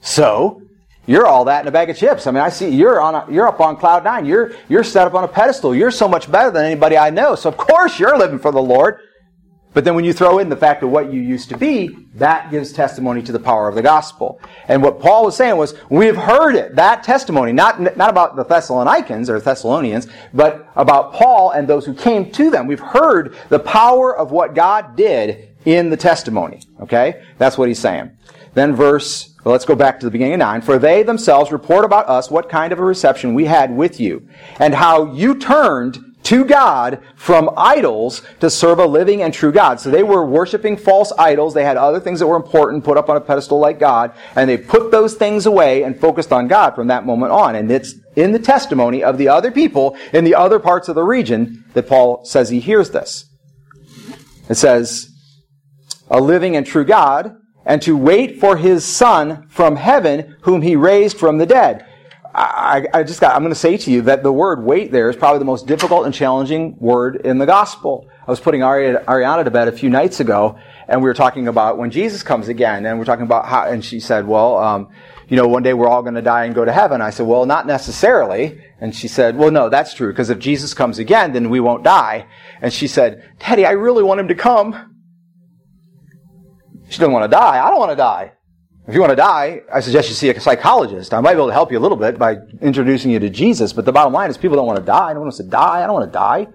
S2: so, you're all that in a bag of chips. I mean, I see you're on a, you're up on cloud nine. You're you're set up on a pedestal. You're so much better than anybody I know. So of course you're living for the Lord. But then when you throw in the fact of what you used to be, that gives testimony to the power of the gospel. And what Paul was saying was, we've heard it, that testimony, not, not about the Thessalonians or Thessalonians, but about Paul and those who came to them. We've heard the power of what God did in the testimony. Okay? That's what he's saying. Then verse, well, let's go back to the beginning of 9. For they themselves report about us what kind of a reception we had with you, and how you turned to God from idols to serve a living and true God. So they were worshiping false idols. They had other things that were important put up on a pedestal like God, and they put those things away and focused on God from that moment on. And it's in the testimony of the other people in the other parts of the region that Paul says he hears this. It says, a living and true God, and to wait for his Son from heaven, whom he raised from the dead I, I just got, I'm going to say to you that the word wait there is probably the most difficult and challenging word in the gospel. I was putting Ari- Ariana to bed a few nights ago, and we were talking about when Jesus comes again, and we're talking about how, and she said, well, um, you know, one day we're all going to die and go to heaven. I said, well, not necessarily. And she said, well, no, that's true, because if Jesus comes again, then we won't die. And she said, Teddy, I really want him to come. She doesn't want to die. I don't want to die. If you want to die, I suggest you see a psychologist. I might be able to help you a little bit by introducing you to Jesus, but the bottom line is people don't want to die. No one wants to die. I don't want to die.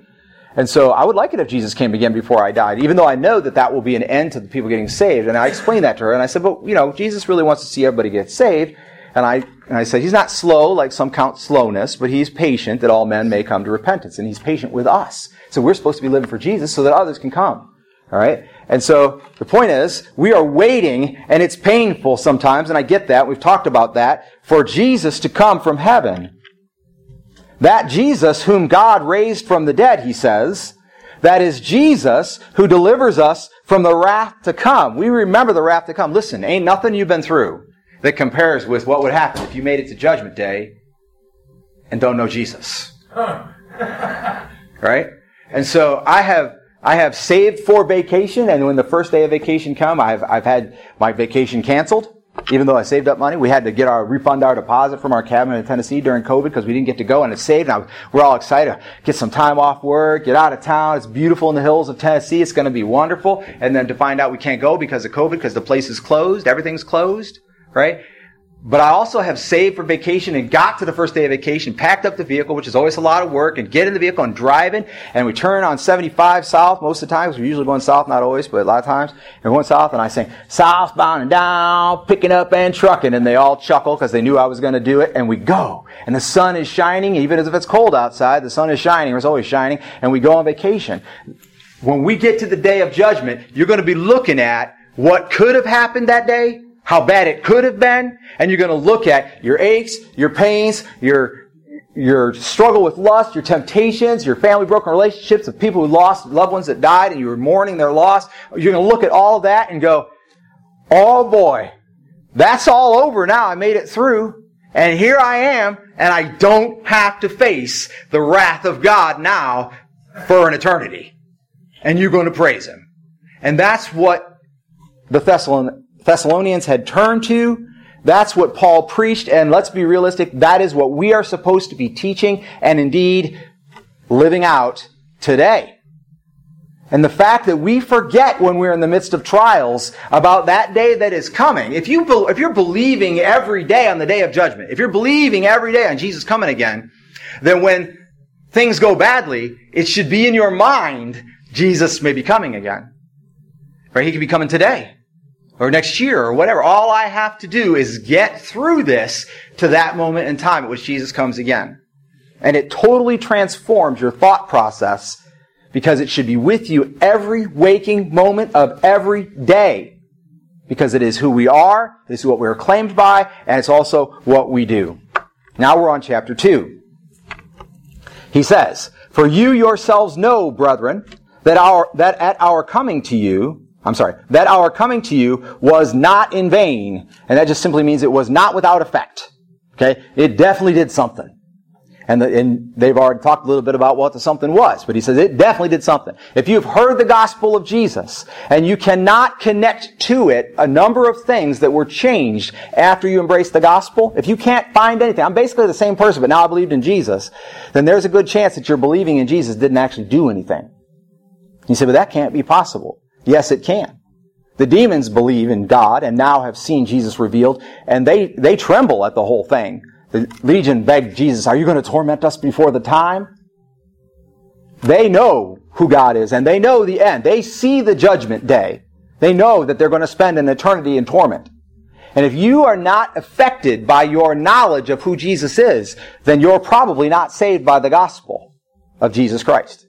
S2: And so I would like it if Jesus came again before I died, even though I know that that will be an end to the people getting saved. And I explained that to her, and I said, but, you know, Jesus really wants to see everybody get saved. And I, and I said, he's not slow like some count slowness, but he's patient that all men may come to repentance. And he's patient with us. So we're supposed to be living for Jesus so that others can come. All right? And so the point is, we are waiting, and it's painful sometimes, and I get that. We've talked about that, for Jesus to come from heaven. That Jesus whom God raised from the dead, he says, that is Jesus who delivers us from the wrath to come. We remember the wrath to come. Listen, ain't nothing you've been through that compares with what would happen if you made it to Judgment Day and don't know Jesus. right? And so I have I have saved for vacation, and when the first day of vacation come, I've, I've had my vacation canceled. Even though I saved up money, we had to get our refund our deposit from our cabin in Tennessee during COVID because we didn't get to go, and it's saved. I, we're all excited. Get some time off work, get out of town. It's beautiful in the hills of Tennessee. It's going to be wonderful. And then to find out we can't go because of COVID, because the place is closed, everything's closed, right? But I also have saved for vacation and got to the first day of vacation, packed up the vehicle, which is always a lot of work, and get in the vehicle and driving. And we turn on 75 south most of the times. We're usually going south, not always, but a lot of times. And we're going south, and I sing, southbound and down, picking up and trucking. And they all chuckle because they knew I was going to do it. And we go. And the sun is shining, even as if it's cold outside, the sun is shining, it's always shining. And we go on vacation. When we get to the day of judgment, you're going to be looking at what could have happened that day how bad it could have been, and you're going to look at your aches, your pains, your your struggle with lust, your temptations, your family broken relationships of people who lost loved ones that died and you were mourning their loss. You're going to look at all that and go, oh boy, that's all over now. I made it through. And here I am, and I don't have to face the wrath of God now for an eternity. And you're going to praise Him. And that's what the Thessalonians Thessalonians had turned to. That's what Paul preached, and let's be realistic, that is what we are supposed to be teaching and indeed living out today. And the fact that we forget when we're in the midst of trials about that day that is coming. If you if you're believing every day on the day of judgment, if you're believing every day on Jesus coming again, then when things go badly, it should be in your mind Jesus may be coming again. Right? He could be coming today or next year or whatever. All I have to do is get through this to that moment in time at which Jesus comes again. And it totally transforms your thought process because it should be with you every waking moment of every day. Because it is who we are, it is what we are claimed by, and it's also what we do. Now we're on chapter 2. He says, For you yourselves know, brethren, that our, that at our coming to you, I'm sorry, that our coming to you was not in vain. And that just simply means it was not without effect. Okay? It definitely did something. And, the, and, they've already talked a little bit about what the something was, but he says it definitely did something. If you've heard the gospel of Jesus and you cannot connect to it a number of things that were changed after you embraced the gospel, if you can't find anything, I'm basically the same person, but now I believed in Jesus, then there's a good chance that your believing in Jesus didn't actually do anything. You say, but that can't be possible. Yes, it can. The demons believe in God and now have seen Jesus revealed, and they, they tremble at the whole thing. The legion begged Jesus, Are you going to torment us before the time? They know who God is, and they know the end. They see the judgment day. They know that they're going to spend an eternity in torment. And if you are not affected by your knowledge of who Jesus is, then you're probably not saved by the gospel of Jesus Christ.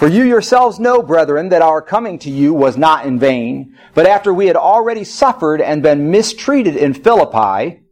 S2: For you yourselves know, brethren, that our coming to you was not in vain, but after we had already suffered and been mistreated in Philippi,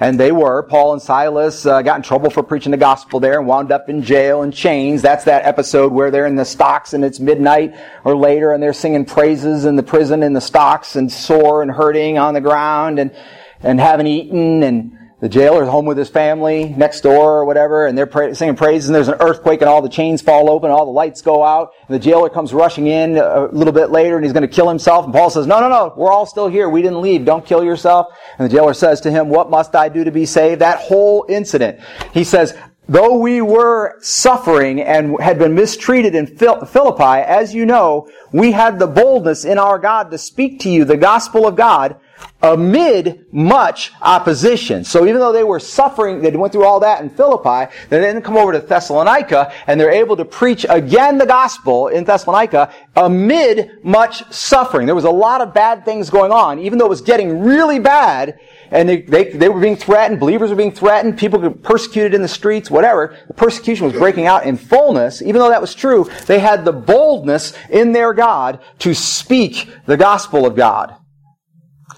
S2: and they were, Paul and Silas uh, got in trouble for preaching the gospel there and wound up in jail and chains. That's that episode where they're in the stocks and it's midnight or later and they're singing praises in the prison in the stocks and sore and hurting on the ground and, and haven't eaten and the jailer's home with his family next door or whatever, and they're pra- singing praises, and there's an earthquake, and all the chains fall open, and all the lights go out, and the jailer comes rushing in a little bit later, and he's going to kill himself, and Paul says, no, no, no, we're all still here, we didn't leave, don't kill yourself. And the jailer says to him, what must I do to be saved? That whole incident. He says, though we were suffering and had been mistreated in Philippi, as you know, we had the boldness in our God to speak to you the gospel of God, amid much opposition. So even though they were suffering, they went through all that in Philippi, they then come over to Thessalonica and they're able to preach again the gospel in Thessalonica amid much suffering. There was a lot of bad things going on, even though it was getting really bad and they, they, they were being threatened, believers were being threatened, people were persecuted in the streets, whatever. The persecution was breaking out in fullness. Even though that was true, they had the boldness in their God to speak the gospel of God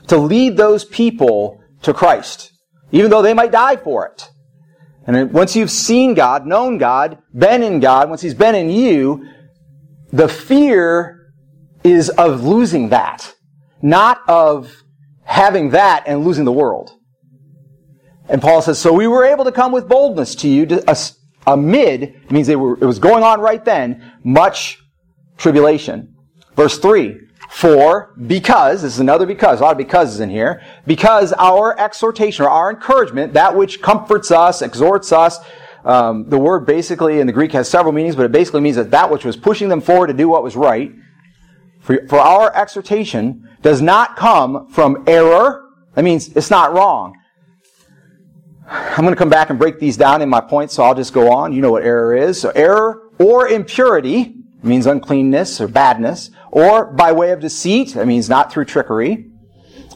S2: to lead those people to Christ, even though they might die for it. And once you've seen God, known God, been in God, once He's been in you, the fear is of losing that, not of having that and losing the world. And Paul says, so we were able to come with boldness to you to, amid, means were, it was going on right then, much tribulation. Verse 3, for, because, this is another because, a lot of becauses in here, because our exhortation or our encouragement, that which comforts us, exhorts us, um, the word basically in the Greek has several meanings, but it basically means that that which was pushing them forward to do what was right, for, for our exhortation does not come from error. That means it's not wrong. I'm going to come back and break these down in my points, so I'll just go on. You know what error is. So error or impurity means uncleanness or badness, or by way of deceit, that means not through trickery.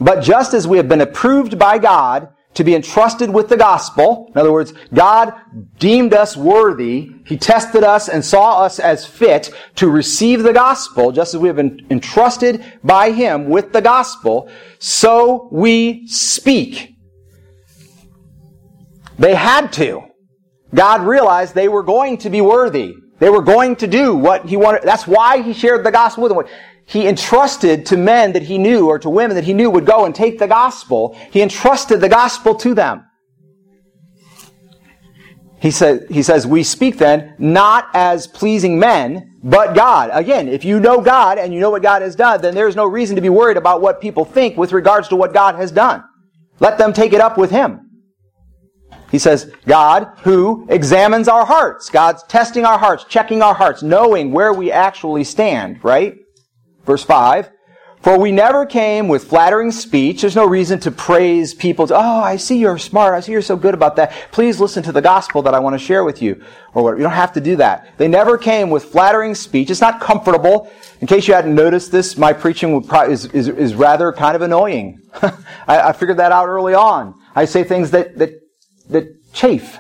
S2: But just as we have been approved by God to be entrusted with the gospel, in other words, God deemed us worthy, He tested us and saw us as fit to receive the gospel, just as we have been entrusted by Him with the gospel, so we speak. They had to. God realized they were going to be worthy. They were going to do what he wanted. That's why he shared the gospel with them. He entrusted to men that he knew or to women that he knew would go and take the gospel. He entrusted the gospel to them. He says, he says, we speak then not as pleasing men, but God. Again, if you know God and you know what God has done, then there's no reason to be worried about what people think with regards to what God has done. Let them take it up with Him. He says, God who examines our hearts. God's testing our hearts, checking our hearts, knowing where we actually stand, right? Verse 5. For we never came with flattering speech. There's no reason to praise people. To, oh, I see you're smart. I see you're so good about that. Please listen to the gospel that I want to share with you. Or whatever. You don't have to do that. They never came with flattering speech. It's not comfortable. In case you hadn't noticed this, my preaching is, is, is rather kind of annoying. *laughs* I, I figured that out early on. I say things that, that that chafe.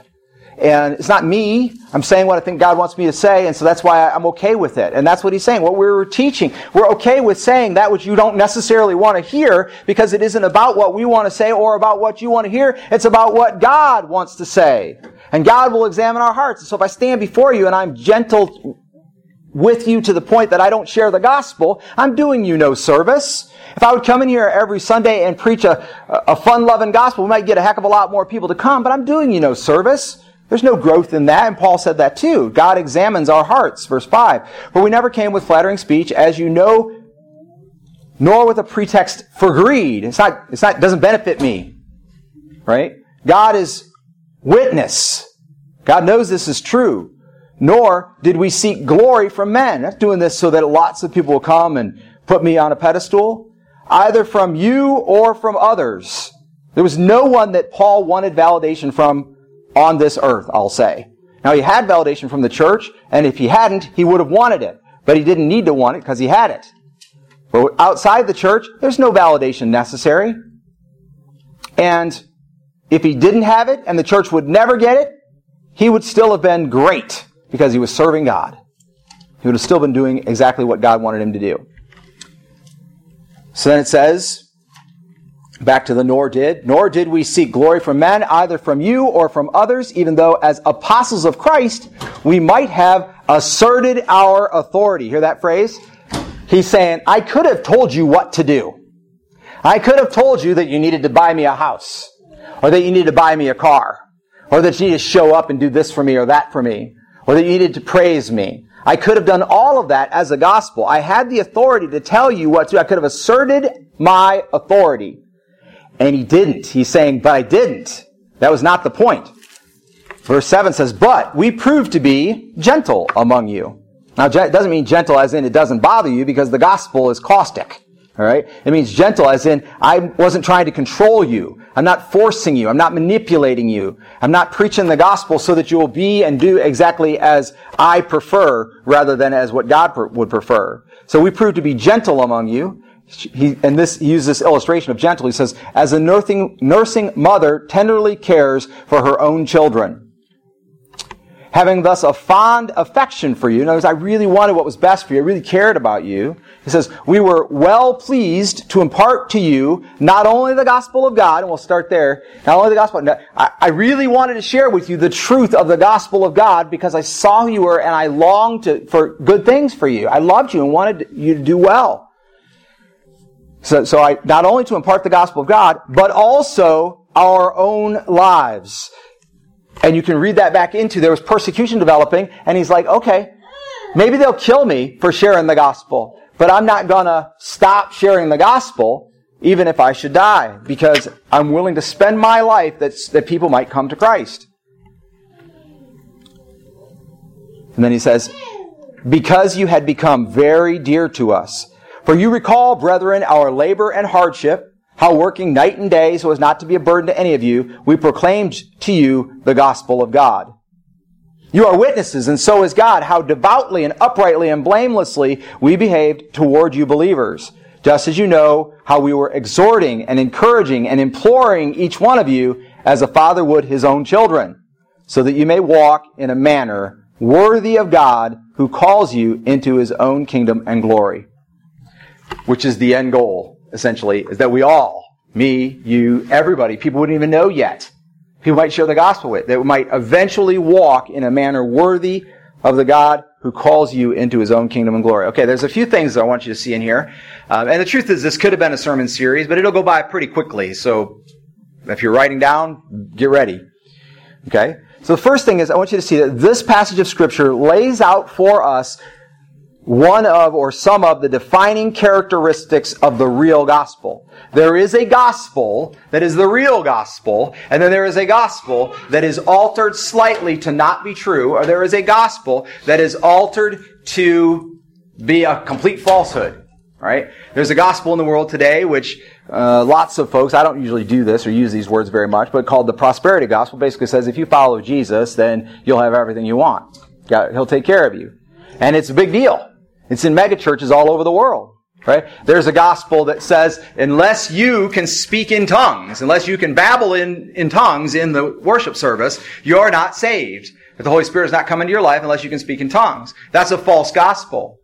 S2: And it's not me. I'm saying what I think God wants me to say, and so that's why I'm okay with it. And that's what he's saying. What we're teaching, we're okay with saying that which you don't necessarily want to hear because it isn't about what we want to say or about what you want to hear. It's about what God wants to say. And God will examine our hearts. So if I stand before you and I'm gentle with you to the point that I don't share the gospel, I'm doing you no service. If I would come in here every Sunday and preach a, a fun-loving gospel, we might get a heck of a lot more people to come, but I'm doing you no service. There's no growth in that, and Paul said that too. God examines our hearts, verse 5. For we never came with flattering speech, as you know, nor with a pretext for greed. It's not, it's not, it doesn't benefit me. Right? God is witness. God knows this is true. Nor did we seek glory from men. I'm doing this so that lots of people will come and put me on a pedestal either from you or from others. There was no one that Paul wanted validation from on this earth, I'll say. Now he had validation from the church, and if he hadn't, he would have wanted it. But he didn't need to want it because he had it. But outside the church, there's no validation necessary. And if he didn't have it and the church would never get it, he would still have been great because he was serving God. He would have still been doing exactly what God wanted him to do. So then it says, back to the nor did, nor did we seek glory from men, either from you or from others, even though as apostles of Christ, we might have asserted our authority. Hear that phrase? He's saying, I could have told you what to do. I could have told you that you needed to buy me a house. or that you needed to buy me a car, or that you needed to show up and do this for me or that for me, or that you needed to praise me. I could have done all of that as a gospel. I had the authority to tell you what to. I could have asserted my authority. And he didn't. He's saying, but I didn't. That was not the point. Verse 7 says, But we proved to be gentle among you. Now, it doesn't mean gentle as in it doesn't bother you because the gospel is caustic. All right? It means gentle as in I wasn't trying to control you. I'm not forcing you. I'm not manipulating you. I'm not preaching the gospel so that you will be and do exactly as I prefer rather than as what God would prefer. So we prove to be gentle among you. He, and this, he uses this illustration of gentle. He says, as a nursing, nursing mother tenderly cares for her own children having thus a fond affection for you. In other words, I really wanted what was best for you. I really cared about you. He says, we were well pleased to impart to you not only the gospel of God, and we'll start there, not only the gospel, I, really wanted to share with you the truth of the gospel of God because I saw you were and I longed to, for good things for you. I loved you and wanted you to do well. So, so I, not only to impart the gospel of God, but also our own lives. And you can read that back into there was persecution developing, and he's like, okay, maybe they'll kill me for sharing the gospel, but I'm not gonna stop sharing the gospel, even if I should die, because I'm willing to spend my life that, that people might come to Christ. And then he says, because you had become very dear to us. For you recall, brethren, our labor and hardship, how working night and day so as not to be a burden to any of you, we proclaimed to you the gospel of God. You are witnesses, and so is God, how devoutly and uprightly and blamelessly we behaved toward you believers. Just as you know how we were exhorting and encouraging and imploring each one of you as a father would his own children, so that you may walk in a manner worthy of God who calls you into his own kingdom and glory, which is the end goal essentially, is that we all, me, you, everybody, people wouldn't even know yet. People might share the gospel with, that might eventually walk in a manner worthy of the God who calls you into his own kingdom and glory. Okay, there's a few things that I want you to see in here. Um, and the truth is, this could have been a sermon series, but it'll go by pretty quickly. So if you're writing down, get ready. Okay? So the first thing is, I want you to see that this passage of Scripture lays out for us one of or some of the defining characteristics of the real gospel. There is a gospel that is the real gospel, and then there is a gospel that is altered slightly to not be true, or there is a gospel that is altered to be a complete falsehood. Right? There's a gospel in the world today which uh, lots of folks, I don't usually do this or use these words very much, but called the prosperity gospel basically says if you follow Jesus, then you'll have everything you want. He'll take care of you. And it's a big deal. It's in megachurches all over the world. Right? There's a gospel that says, unless you can speak in tongues, unless you can babble in, in tongues in the worship service, you're not saved. That the Holy Spirit is not coming into your life unless you can speak in tongues. That's a false gospel.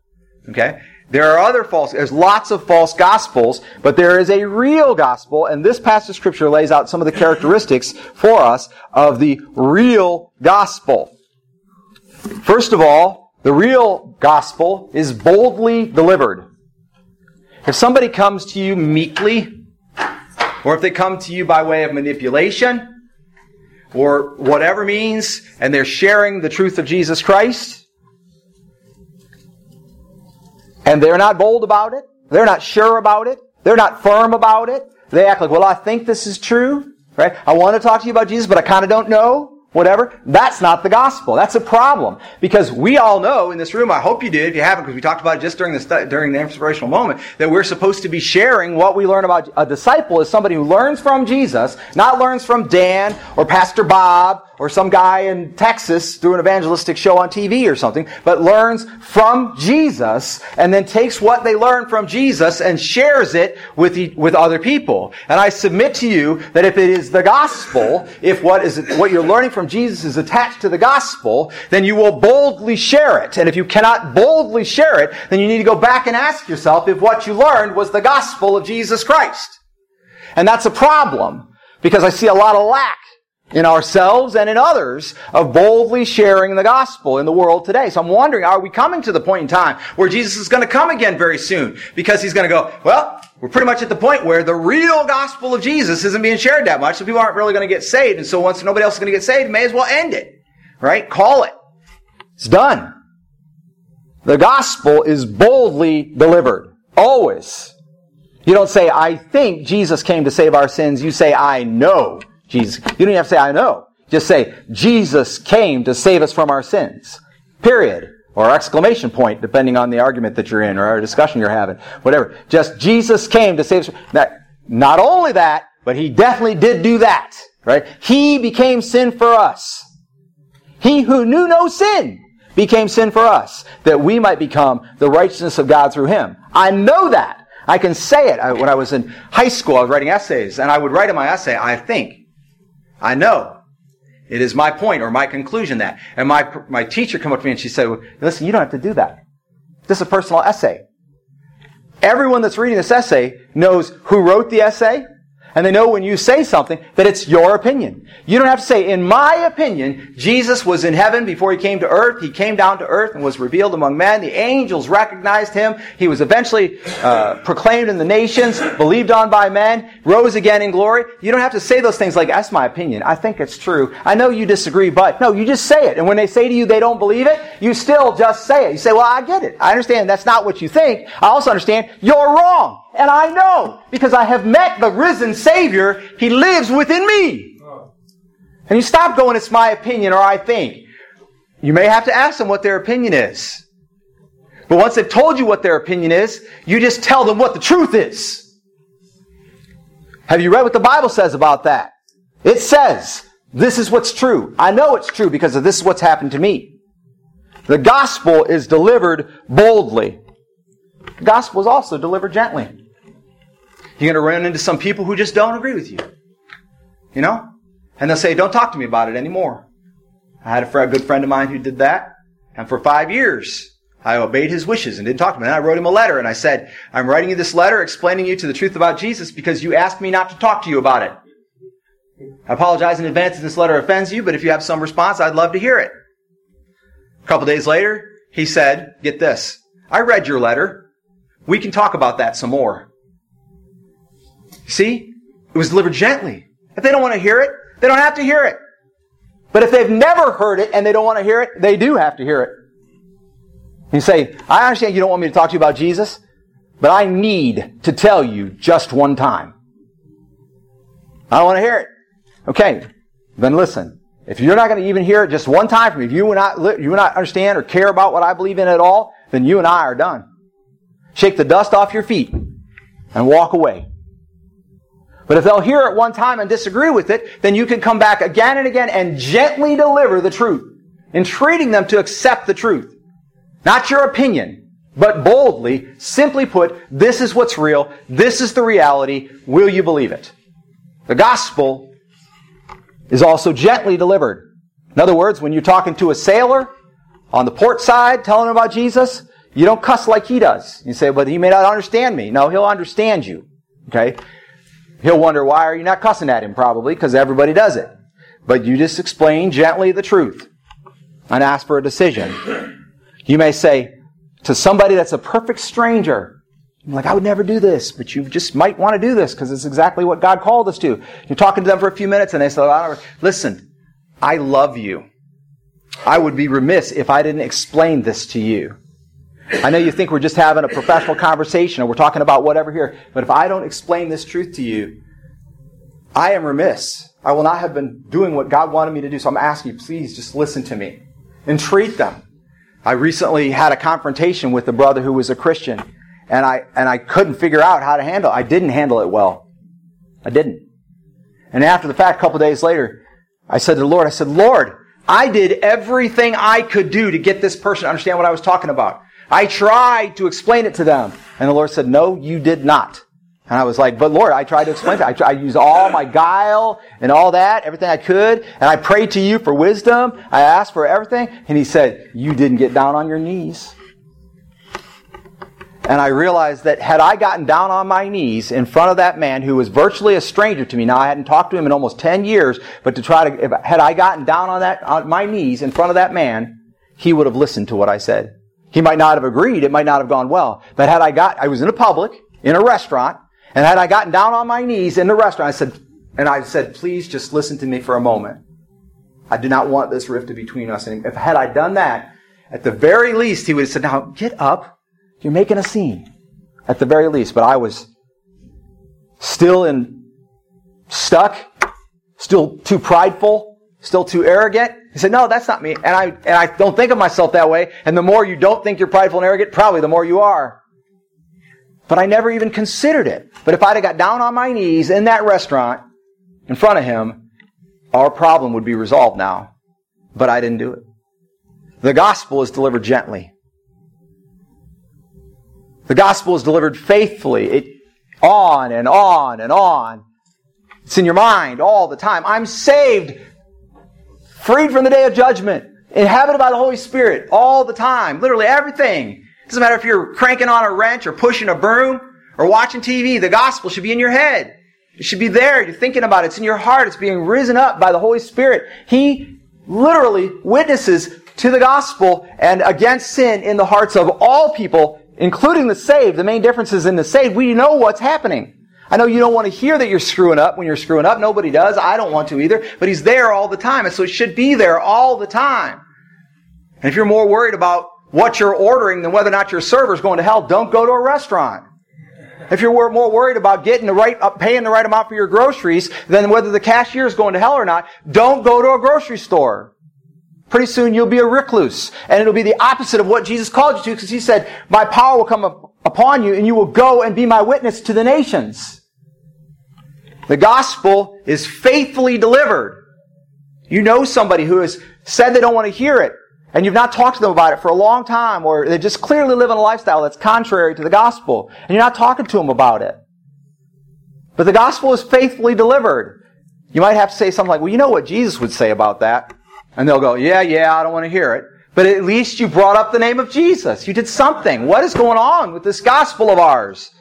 S2: Okay? There are other false, there's lots of false gospels, but there is a real gospel, and this passage of scripture lays out some of the characteristics for us of the real gospel. First of all, the real gospel is boldly delivered. If somebody comes to you meekly, or if they come to you by way of manipulation, or whatever means, and they're sharing the truth of Jesus Christ, and they're not bold about it, they're not sure about it, they're not firm about it, they act like, well, I think this is true, right? I want to talk to you about Jesus, but I kind of don't know whatever. That's not the gospel. That's a problem. Because we all know in this room, I hope you did, if you haven't, because we talked about it just during the, during the inspirational moment, that we're supposed to be sharing what we learn about a disciple is somebody who learns from Jesus, not learns from Dan or Pastor Bob or some guy in Texas through an evangelistic show on TV or something, but learns from Jesus and then takes what they learn from Jesus and shares it with, the, with other people. And I submit to you that if it is the gospel, if what is what you're learning from Jesus is attached to the gospel, then you will boldly share it. And if you cannot boldly share it, then you need to go back and ask yourself if what you learned was the gospel of Jesus Christ. And that's a problem because I see a lot of lack in ourselves and in others of boldly sharing the gospel in the world today. So I'm wondering, are we coming to the point in time where Jesus is going to come again very soon? Because he's going to go, well, we're pretty much at the point where the real gospel of Jesus isn't being shared that much, so people aren't really going to get saved. And so once nobody else is going to get saved, may as well end it. Right? Call it. It's done. The gospel is boldly delivered. Always. You don't say, I think Jesus came to save our sins. You say, I know Jesus. You don't even have to say, I know. Just say, Jesus came to save us from our sins. Period. Or exclamation point, depending on the argument that you're in or our discussion you're having. Whatever. Just Jesus came to save us. That, not only that, but he definitely did do that. Right? He became sin for us. He who knew no sin became sin for us, that we might become the righteousness of God through him. I know that. I can say it. I, when I was in high school, I was writing essays, and I would write in my essay, I think, I know. It is my point or my conclusion that. And my, my teacher come up to me and she said, listen, you don't have to do that. This is a personal essay. Everyone that's reading this essay knows who wrote the essay, and they know when you say something that it's your opinion. You don't have to say, in my opinion, Jesus was in heaven before he came to earth. He came down to earth and was revealed among men. The angels recognized him. He was eventually uh, proclaimed in the nations, believed on by men, rose again in glory. You don't have to say those things like, that's my opinion. I think it's true. I know you disagree, but no, you just say it. And when they say to you they don't believe it, you still just say it. You say, well, I get it. I understand that's not what you think. I also understand you're wrong. And I know because I have met the risen Savior. He lives within me. And you stop going, it's my opinion or I think. You may have to ask them what their opinion is. But once they've told you what their opinion is, you just tell them what the truth is. Have you read what the Bible says about that? It says, this is what's true. I know it's true because of this is what's happened to me. The gospel is delivered boldly. The gospel is also delivered gently. You're going to run into some people who just don't agree with you. You know? And they'll say, don't talk to me about it anymore. I had a, a good friend of mine who did that. And for five years, I obeyed his wishes and didn't talk to him. And I wrote him a letter and I said, I'm writing you this letter explaining you to the truth about Jesus because you asked me not to talk to you about it. I apologize in advance if this letter offends you, but if you have some response, I'd love to hear it. A couple days later, he said, get this. I read your letter. We can talk about that some more. See? It was delivered gently. If they don't want to hear it, they don't have to hear it. But if they've never heard it and they don't want to hear it, they do have to hear it. You say, I understand you don't want me to talk to you about Jesus, but I need to tell you just one time. I don't want to hear it. Okay, then listen. If you're not going to even hear it just one time from me, if you will not, you will not understand or care about what I believe in at all, then you and I are done. Shake the dust off your feet and walk away. But if they'll hear it one time and disagree with it, then you can come back again and again and gently deliver the truth, entreating them to accept the truth. Not your opinion, but boldly, simply put, this is what's real, this is the reality, will you believe it? The gospel is also gently delivered. In other words, when you're talking to a sailor on the port side telling him about Jesus, you don't cuss like he does. You say, but he may not understand me. No, he'll understand you. Okay? He'll wonder, why are you not cussing at him? Probably because everybody does it. But you just explain gently the truth and ask for a decision. You may say to somebody that's a perfect stranger, like, I would never do this, but you just might want to do this because it's exactly what God called us to. You're talking to them for a few minutes and they say, listen, I love you. I would be remiss if I didn't explain this to you. I know you think we're just having a professional conversation or we're talking about whatever here, but if I don't explain this truth to you, I am remiss. I will not have been doing what God wanted me to do. So I'm asking you, please just listen to me. Entreat them. I recently had a confrontation with a brother who was a Christian, and I, and I couldn't figure out how to handle it. I didn't handle it well. I didn't. And after the fact, a couple days later, I said to the Lord, I said, Lord, I did everything I could do to get this person to understand what I was talking about. I tried to explain it to them. And the Lord said, No, you did not. And I was like, But Lord, I tried to explain it. I, tried, I used all my guile and all that, everything I could. And I prayed to you for wisdom. I asked for everything. And He said, You didn't get down on your knees. And I realized that had I gotten down on my knees in front of that man who was virtually a stranger to me, now I hadn't talked to him in almost 10 years, but to try to, if, had I gotten down on that, on my knees in front of that man, he would have listened to what I said. He might not have agreed. It might not have gone well. But had I got, I was in a public, in a restaurant, And had I gotten down on my knees in the restaurant, I said, and I said, please just listen to me for a moment. I do not want this rift between us. And if had I done that, at the very least, he would have said, now get up. You're making a scene. At the very least. But I was still in, stuck, still too prideful, still too arrogant. He said, no, that's not me. And I, and I don't think of myself that way. And the more you don't think you're prideful and arrogant, probably the more you are. But I never even considered it. But if I'd have got down on my knees in that restaurant in front of him, our problem would be resolved now. But I didn't do it. The gospel is delivered gently. The gospel is delivered faithfully. It, on and on and on. It's in your mind all the time. I'm saved, freed from the day of judgment, inhabited by the Holy Spirit all the time. Literally everything. Doesn't matter if you're cranking on a wrench or pushing a broom or watching TV. The gospel should be in your head. It should be there. You're thinking about it. It's in your heart. It's being risen up by the Holy Spirit. He literally witnesses to the gospel and against sin in the hearts of all people, including the saved. The main difference is in the saved. We know what's happening. I know you don't want to hear that you're screwing up when you're screwing up. Nobody does. I don't want to either. But He's there all the time. And so it should be there all the time. And if you're more worried about what you're ordering than whether or not your server's going to hell, don't go to a restaurant. If you're more worried about getting the right, uh, paying the right amount for your groceries than whether the cashier is going to hell or not, don't go to a grocery store. Pretty soon you'll be a recluse. And it'll be the opposite of what Jesus called you to because he said, my power will come upon you and you will go and be my witness to the nations. The gospel is faithfully delivered. You know somebody who has said they don't want to hear it and you've not talked to them about it for a long time, or they're just clearly live in a lifestyle that's contrary to the gospel, and you're not talking to them about it. But the gospel is faithfully delivered. You might have to say something like, well, you know what Jesus would say about that? And they'll go, yeah, yeah, I don't want to hear it. But at least you brought up the name of Jesus. You did something. What is going on with this gospel of ours?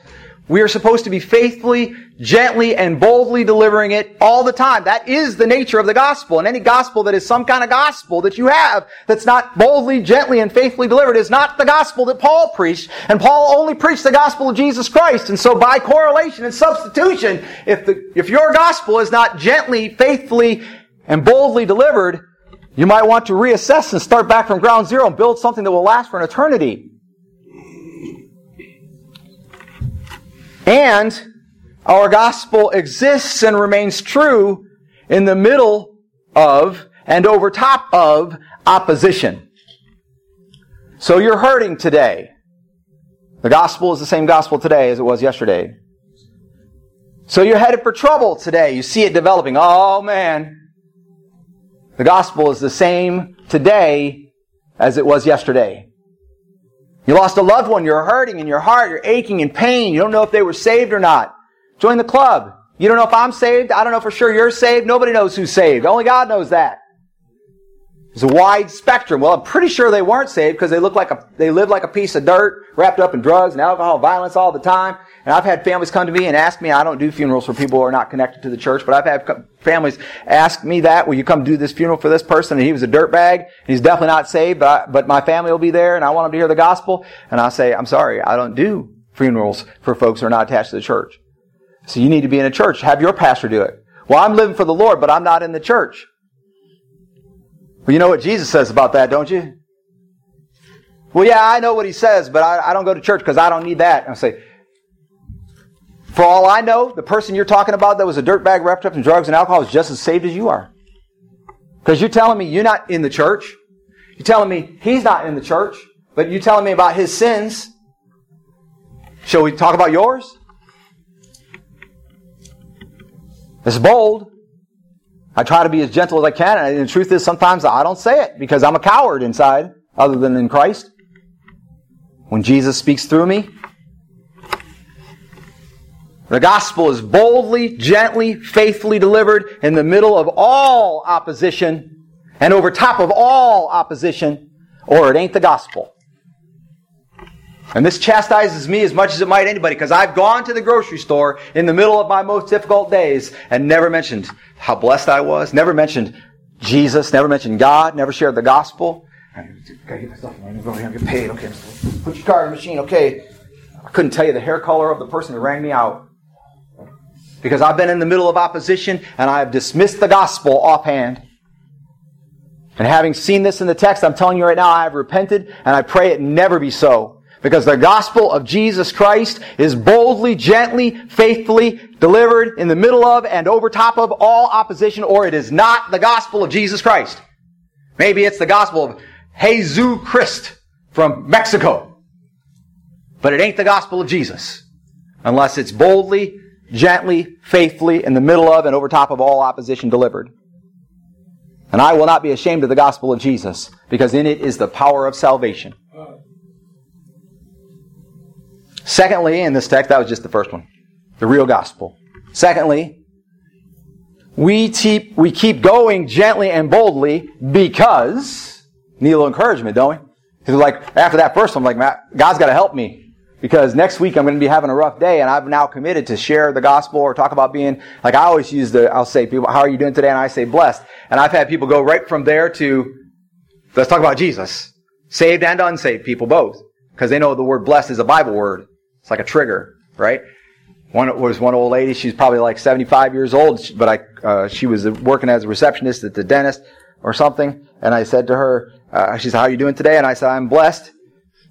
S2: We are supposed to be faithfully, gently, and boldly delivering it all the time. That is the nature of the gospel. And any gospel that is some kind of gospel that you have that's not boldly, gently, and faithfully delivered is not the gospel that Paul preached. And Paul only preached the gospel of Jesus Christ. And so by correlation and substitution, if the, if your gospel is not gently, faithfully, and boldly delivered, you might want to reassess and start back from ground zero and build something that will last for an eternity. And our gospel exists and remains true in the middle of and over top of opposition. So you're hurting today. The gospel is the same gospel today as it was yesterday. So you're headed for trouble today. You see it developing. Oh man. The gospel is the same today as it was yesterday. You lost a loved one, you're hurting in your heart, you're aching in pain, you don't know if they were saved or not. Join the club. You don't know if I'm saved, I don't know for sure you're saved, nobody knows who's saved. Only God knows that. There's a wide spectrum. Well, I'm pretty sure they weren't saved because they look like a, they lived like a piece of dirt, wrapped up in drugs and alcohol, violence all the time. And I've had families come to me and ask me, I don't do funerals for people who are not connected to the church, but I've had families ask me that, will you come do this funeral for this person? And he was a dirtbag, and he's definitely not saved, but, I, but my family will be there, and I want them to hear the gospel. And I say, I'm sorry, I don't do funerals for folks who are not attached to the church. So you need to be in a church. Have your pastor do it. Well, I'm living for the Lord, but I'm not in the church. Well, you know what Jesus says about that, don't you? Well, yeah, I know what he says, but I, I don't go to church because I don't need that. And I say, for all I know, the person you're talking about that was a dirtbag wrapped up in drugs and alcohol is just as saved as you are. Because you're telling me you're not in the church. You're telling me he's not in the church, but you're telling me about his sins. Shall we talk about yours? It's bold. I try to be as gentle as I can, and the truth is sometimes I don't say it because I'm a coward inside, other than in Christ. When Jesus speaks through me, the gospel is boldly, gently, faithfully delivered in the middle of all opposition and over top of all opposition, or it ain't the gospel. And this chastises me as much as it might anybody because I've gone to the grocery store in the middle of my most difficult days and never mentioned how blessed I was, never mentioned Jesus, never mentioned God, never shared the gospel. I gotta get myself, I'm going to get paid. Okay, put your card in the machine. Okay. I couldn't tell you the hair color of the person who rang me out. Because I've been in the middle of opposition and I have dismissed the gospel offhand. And having seen this in the text, I'm telling you right now, I have repented and I pray it never be so. Because the gospel of Jesus Christ is boldly, gently, faithfully delivered in the middle of and over top of all opposition, or it is not the gospel of Jesus Christ. Maybe it's the gospel of Jesus Christ from Mexico. But it ain't the gospel of Jesus. Unless it's boldly, gently, faithfully, in the middle of and over top of all opposition delivered. And I will not be ashamed of the gospel of Jesus, because in it is the power of salvation. Secondly, in this text, that was just the first one, the real gospel. Secondly, we keep, we keep going gently and boldly because, need a little encouragement, don't we? Because like, after that first one, I'm like, God's got to help me. Because next week I'm going to be having a rough day and I've now committed to share the gospel or talk about being, like I always use the, I'll say people, how are you doing today? And I say blessed. And I've had people go right from there to, let's talk about Jesus. Saved and unsaved people both. Because they know the word blessed is a Bible word. It's like a trigger, right? One was one old lady. She's probably like 75 years old, but I, uh, she was working as a receptionist at the dentist or something. And I said to her, uh, she said, how are you doing today? And I said, I'm blessed.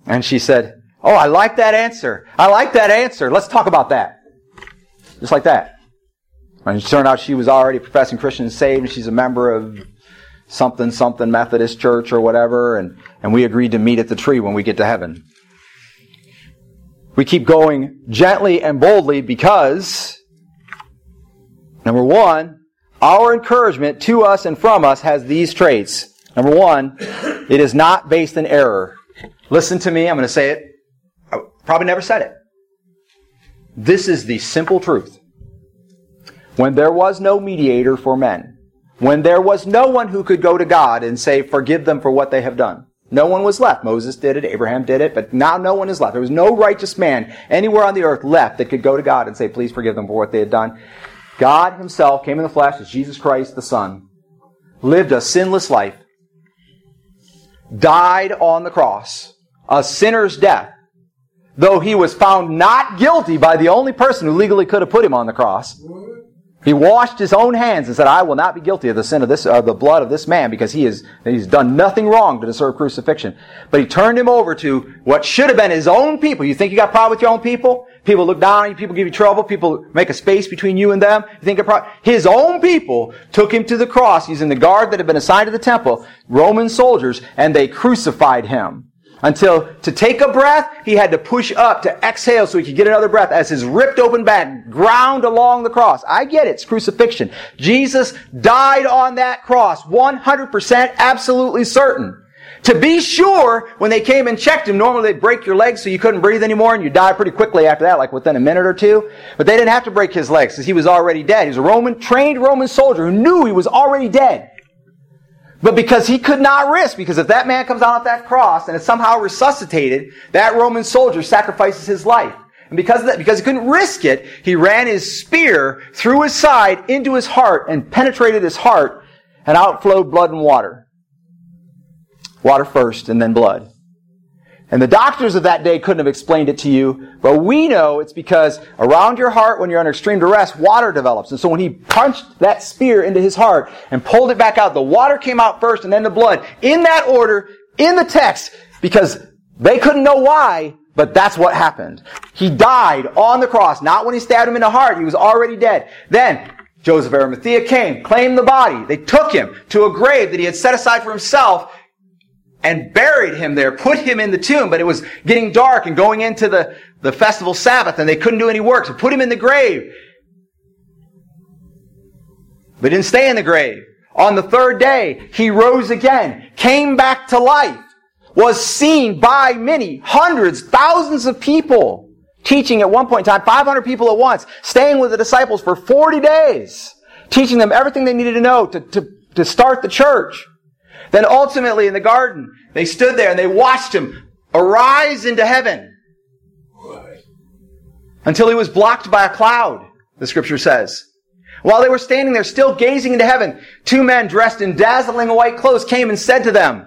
S2: And she said, oh, I like that answer. I like that answer. Let's talk about that. Just like that. And it turned out she was already professing Christian and saved, and she's a member of something, something Methodist church or whatever, and, and we agreed to meet at the tree when we get to heaven. We keep going gently and boldly because, number one, our encouragement to us and from us has these traits. Number one, it is not based in error. Listen to me, I'm going to say it. Probably never said it. This is the simple truth. When there was no mediator for men, when there was no one who could go to God and say, forgive them for what they have done, no one was left. Moses did it, Abraham did it, but now no one is left. There was no righteous man anywhere on the earth left that could go to God and say, please forgive them for what they had done. God himself came in the flesh as Jesus Christ the Son, lived a sinless life, died on the cross, a sinner's death, though he was found not guilty by the only person who legally could have put him on the cross. He washed his own hands and said, I will not be guilty of the sin of this, uh, the blood of this man because he is, he's done nothing wrong to deserve crucifixion. But he turned him over to what should have been his own people. You think you got a problem with your own people? People look down on you, people give you trouble, people make a space between you and them. You think a pro- his own people took him to the cross using the guard that had been assigned to the temple, Roman soldiers, and they crucified him until to take a breath, he had to push up to exhale so he could get another breath as his ripped open back ground along the cross. I get it. It's crucifixion. Jesus died on that cross. 100% absolutely certain. To be sure, when they came and checked him, normally they'd break your legs so you couldn't breathe anymore and you die pretty quickly after that, like within a minute or two. But they didn't have to break his legs because he was already dead. He was a Roman, trained Roman soldier who knew he was already dead. But because he could not risk, because if that man comes out of that cross and is somehow resuscitated, that Roman soldier sacrifices his life. And because of that, because he couldn't risk it, he ran his spear through his side into his heart and penetrated his heart and outflowed blood and water. Water first and then blood. And the doctors of that day couldn't have explained it to you, but we know it's because around your heart, when you're under extreme duress, water develops. And so when he punched that spear into his heart and pulled it back out, the water came out first and then the blood. In that order, in the text, because they couldn't know why, but that's what happened. He died on the cross, not when he stabbed him in the heart. He was already dead. Then, Joseph Arimathea came, claimed the body. They took him to a grave that he had set aside for himself and buried him there, put him in the tomb, but it was getting dark and going into the, the festival Sabbath and they couldn't do any work, so put him in the grave. But didn't stay in the grave. On the third day, he rose again, came back to life, was seen by many, hundreds, thousands of people, teaching at one point in time, 500 people at once, staying with the disciples for 40 days, teaching them everything they needed to know to, to, to start the church. Then ultimately in the garden, they stood there and they watched him arise into heaven until he was blocked by a cloud, the scripture says. While they were standing there still gazing into heaven, two men dressed in dazzling white clothes came and said to them,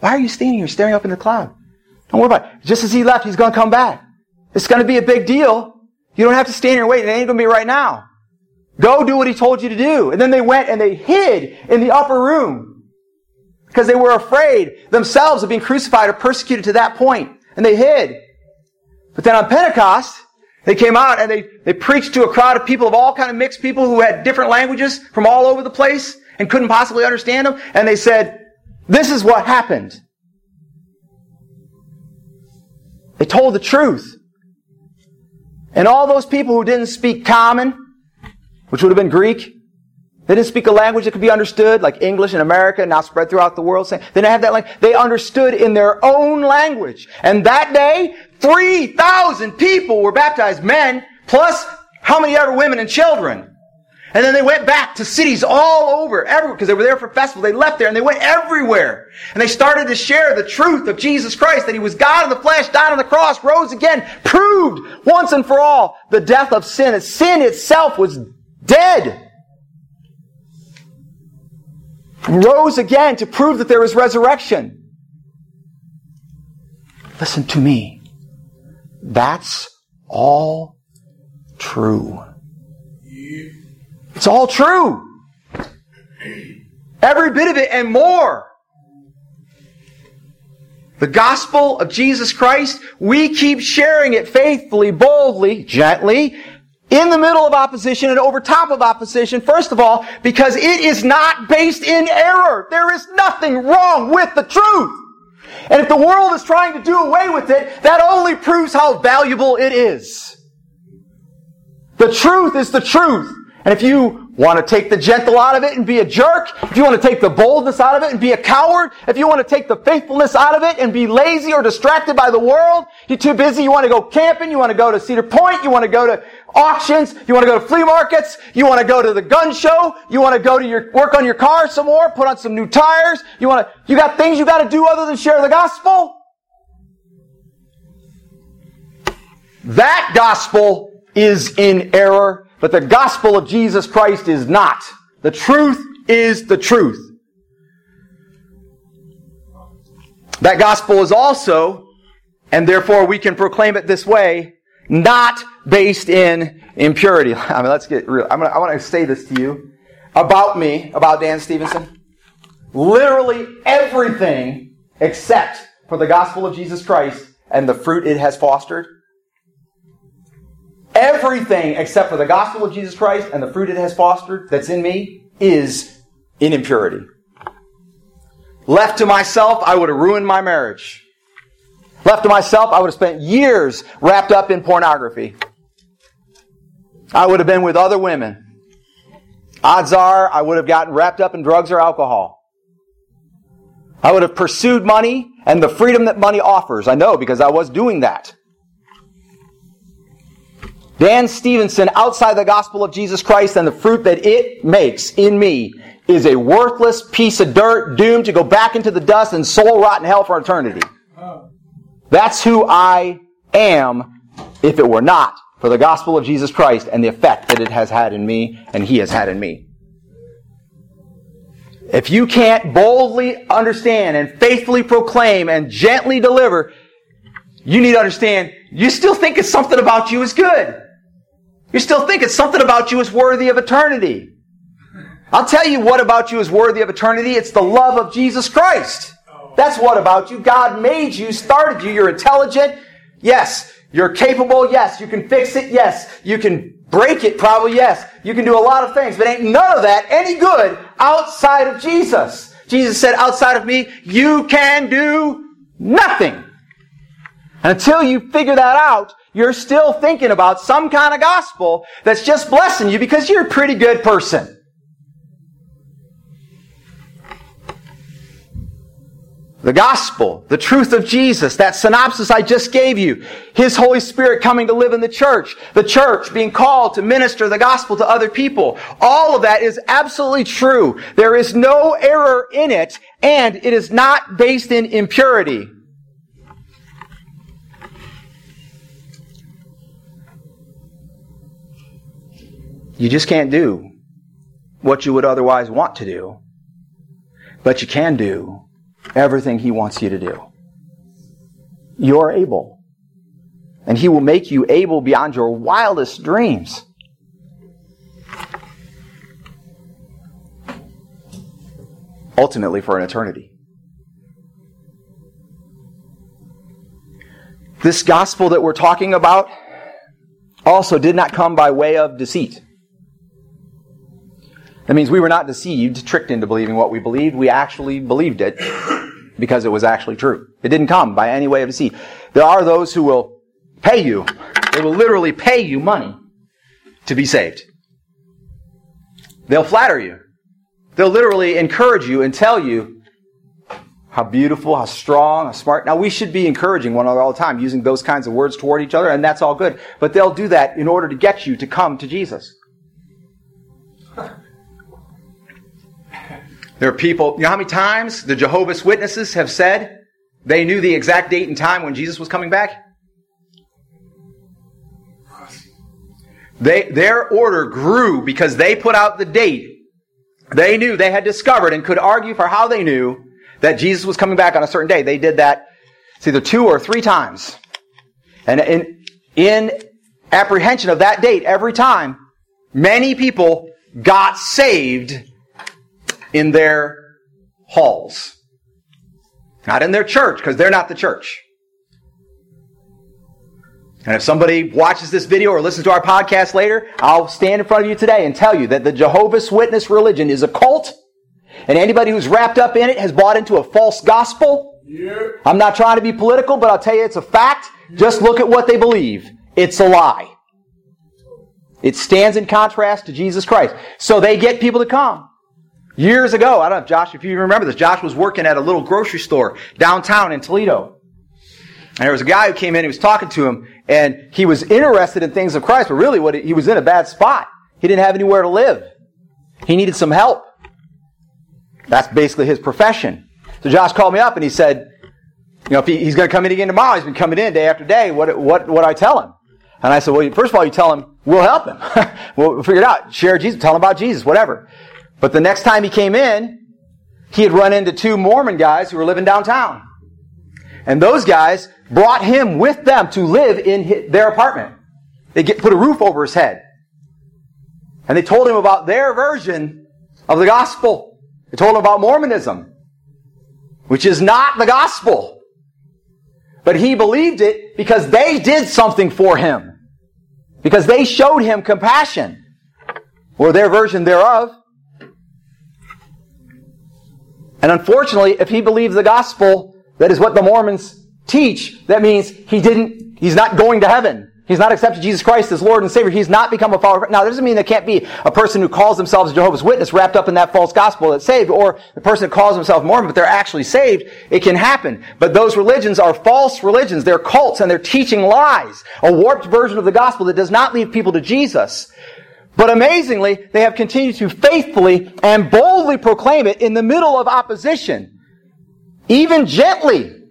S2: Why are you standing here staring up in the cloud? Don't worry about it. Just as he left, he's going to come back. It's going to be a big deal. You don't have to stand here and wait. It ain't going to be right now. Go do what he told you to do. And then they went and they hid in the upper room because they were afraid themselves of being crucified or persecuted to that. And they hid. But then on Pentecost, they came out and they, they preached to a crowd of people of all kind of mixed people who had different languages from all over the place and couldn't possibly understand them. And they said, this is what happened. They told the truth. And all those people who didn't speak common, which would have been Greek, they didn't speak a language that could be understood, like English in America, now spread throughout the world. They didn't have that language. They understood in their own language. And that day, 3,000 people were baptized, men, plus how many other women and children. And then they went back to cities all over, everywhere, because they were there for festival. They left there and they went everywhere. And they started to share the truth of Jesus Christ, that He was God in the flesh, died on the cross, rose again, proved once and for all the death of sin. Sin itself was dead. Rose again to prove that there is resurrection. Listen to me. That's all true. It's all true. Every bit of it and more. The gospel of Jesus Christ, we keep sharing it faithfully, boldly, gently, in the middle of opposition and over top of opposition, first of all, because it is not based in error. There is nothing wrong with the truth. And if the world is trying to do away with it, that only proves how valuable it is. The truth is the truth. And if you want to take the gentle out of it and be a jerk, if you want to take the boldness out of it and be a coward, if you want to take the faithfulness out of it and be lazy or distracted by the world, you're too busy, you want to go camping, you want to go to Cedar Point, you want to go to auctions, you want to go to flea markets, you want to go to the gun show, you want to go to your, work on your car some more, put on some new tires, you want to, you got things you got to do other than share the gospel? That gospel is in error but the gospel of Jesus Christ is not. The truth is the truth. That gospel is also, and therefore we can proclaim it this way, not based in impurity. *laughs* I mean, let's get real. I'm gonna, I want to say this to you about me, about Dan Stevenson. Literally everything except for the gospel of Jesus Christ and the fruit it has fostered Everything except for the gospel of Jesus Christ and the fruit it has fostered that's in me is in impurity. Left to myself, I would have ruined my marriage. Left to myself, I would have spent years wrapped up in pornography. I would have been with other women. Odds are I would have gotten wrapped up in drugs or alcohol. I would have pursued money and the freedom that money offers. I know because I was doing that. Dan Stevenson, outside the gospel of Jesus Christ and the fruit that it makes in me, is a worthless piece of dirt doomed to go back into the dust and soul rot in hell for eternity. That's who I am if it were not for the gospel of Jesus Christ and the effect that it has had in me and he has had in me. If you can't boldly understand and faithfully proclaim and gently deliver, you need to understand you still think it's something about you is good. You still think it's something about you is worthy of eternity. I'll tell you what about you is worthy of eternity. It's the love of Jesus Christ. That's what about you. God made you, started you. You're intelligent. Yes. You're capable. Yes. You can fix it. Yes. You can break it. Probably. Yes. You can do a lot of things, but ain't none of that any good outside of Jesus. Jesus said, outside of me, you can do nothing. And Until you figure that out, you're still thinking about some kind of gospel that's just blessing you because you're a pretty good person. The gospel, the truth of Jesus, that synopsis I just gave you, His Holy Spirit coming to live in the church, the church being called to minister the gospel to other people. All of that is absolutely true. There is no error in it, and it is not based in impurity. You just can't do what you would otherwise want to do. But you can do everything He wants you to do. You're able. and he will make you able beyond your wildest dreams. Ultimately, for an eternity. This gospel that we're talking about also did not come by way of deceit. That means we were not deceived, tricked into believing what we believed. We actually believed it because it was actually true. It didn't come by any way of deceit. There are those who will pay you. They will literally pay you money to be saved. They'll flatter you. They'll literally encourage you and tell you how beautiful, how strong, how smart. Now, we should be encouraging one another all the time, using those kinds of words toward each other, and that's all good. But they'll do that in order to get you to come to Jesus. There are people, you know how many times the Jehovah's Witnesses have said they knew the exact date and time when Jesus was coming back? They, their order grew because they put out the date. They knew, they had discovered and could argue for how they knew that Jesus was coming back on a certain day. They did that it's either two or three times. And in, in apprehension of that date every time, many people got saved in their halls. Not in their church, because they're not the church. And if somebody watches this video or listens to our podcast later, I'll stand in front of you today and tell you that the Jehovah's Witness religion is a cult, and anybody who's wrapped up in it has bought into a false gospel.
S6: Yeah.
S2: I'm not trying to be political, but I'll tell you it's a fact. Just look at what they believe. It's a lie. It stands in contrast to Jesus Christ. So they get people to come. Years ago, I don't know, if Josh, if you remember this, Josh was working at a little grocery store downtown in Toledo. And there was a guy who came in, he was talking to him, and he was interested in things of Christ, but really what he, was in a bad spot. He didn't have anywhere to live. He needed some help. That's basically his profession. So Josh called me up and he said, you know, if he, he's going to come in again tomorrow, he's been coming in day after day, what, what, what I tell him? And I said, well, first of all, you tell him, we'll help him. *laughs* we'll figure it out. Share Jesus, tell him about Jesus, whatever. But the next time he came in, he had run into two Mormon guys who were living downtown. And those guys brought him with them to live in their apartment. They get, put a roof over his head. And they told him about their version of the gospel. They told him about Mormonism, which is not the gospel. But he believed it because they did something for him. Because they showed him compassion. Or their version thereof. And unfortunately, if he believes the gospel, that is what the Mormons teach, that means he didn't, he's not going to heaven. He's not accepted Jesus Christ as Lord and Savior. He's not become a follower. Now, that doesn't mean there can't be a person who calls themselves a Jehovah's Witness wrapped up in that false gospel that's saved, or the person that calls himself Mormon, but they're actually saved. It can happen. But those religions are false religions. They're cults and they're teaching lies. A warped version of the gospel that does not lead people to Jesus. But amazingly, they have continued to faithfully and boldly proclaim it in the middle of opposition. Even gently.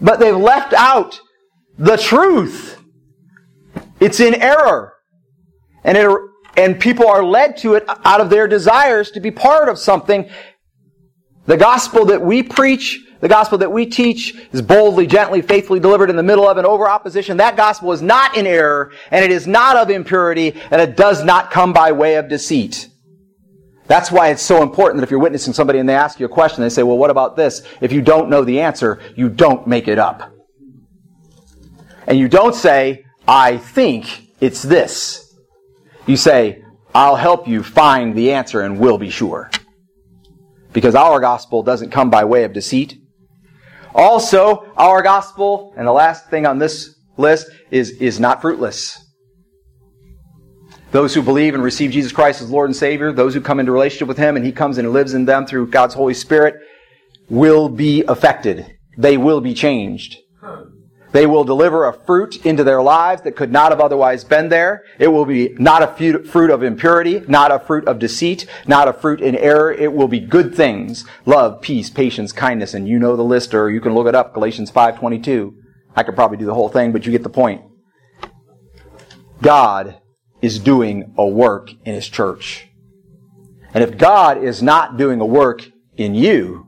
S2: But they've left out the truth. It's in error. And it, and people are led to it out of their desires to be part of something. The gospel that we preach, the gospel that we teach is boldly, gently, faithfully delivered in the middle of and over opposition. That gospel is not in error, and it is not of impurity, and it does not come by way of deceit. That's why it's so important that if you're witnessing somebody and they ask you a question, they say, well, what about this? If you don't know the answer, you don't make it up. And you don't say, I think it's this. You say, I'll help you find the answer and we'll be sure. Because our gospel doesn't come by way of deceit. Also, our gospel, and the last thing on this list, is, is not fruitless. Those who believe and receive Jesus Christ as Lord and Savior, those who come into relationship with Him and He comes and lives in them through God's Holy Spirit, will be affected. They will be changed. They will deliver a fruit into their lives that could not have otherwise been there. It will be not a fruit of impurity, not a fruit of deceit, not a fruit in error. It will be good things. Love, peace, patience, kindness, and you know the list, or you can look it up, Galatians 5.22. I could probably do the whole thing, but you get the point. God is doing a work in His church. And if God is not doing a work in you,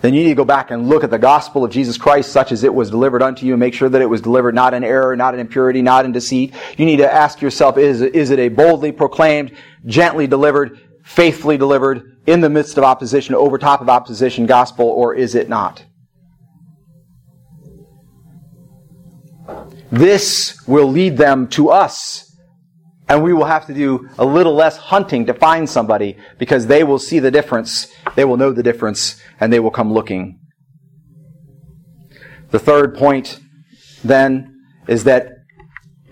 S2: then you need to go back and look at the gospel of Jesus Christ such as it was delivered unto you and make sure that it was delivered not in error, not in impurity, not in deceit. You need to ask yourself, is, is it a boldly proclaimed, gently delivered, faithfully delivered, in the midst of opposition, over top of opposition gospel, or is it not? This will lead them to us and we will have to do a little less hunting to find somebody because they will see the difference, they will know the difference, and they will come looking. The third point, then, is that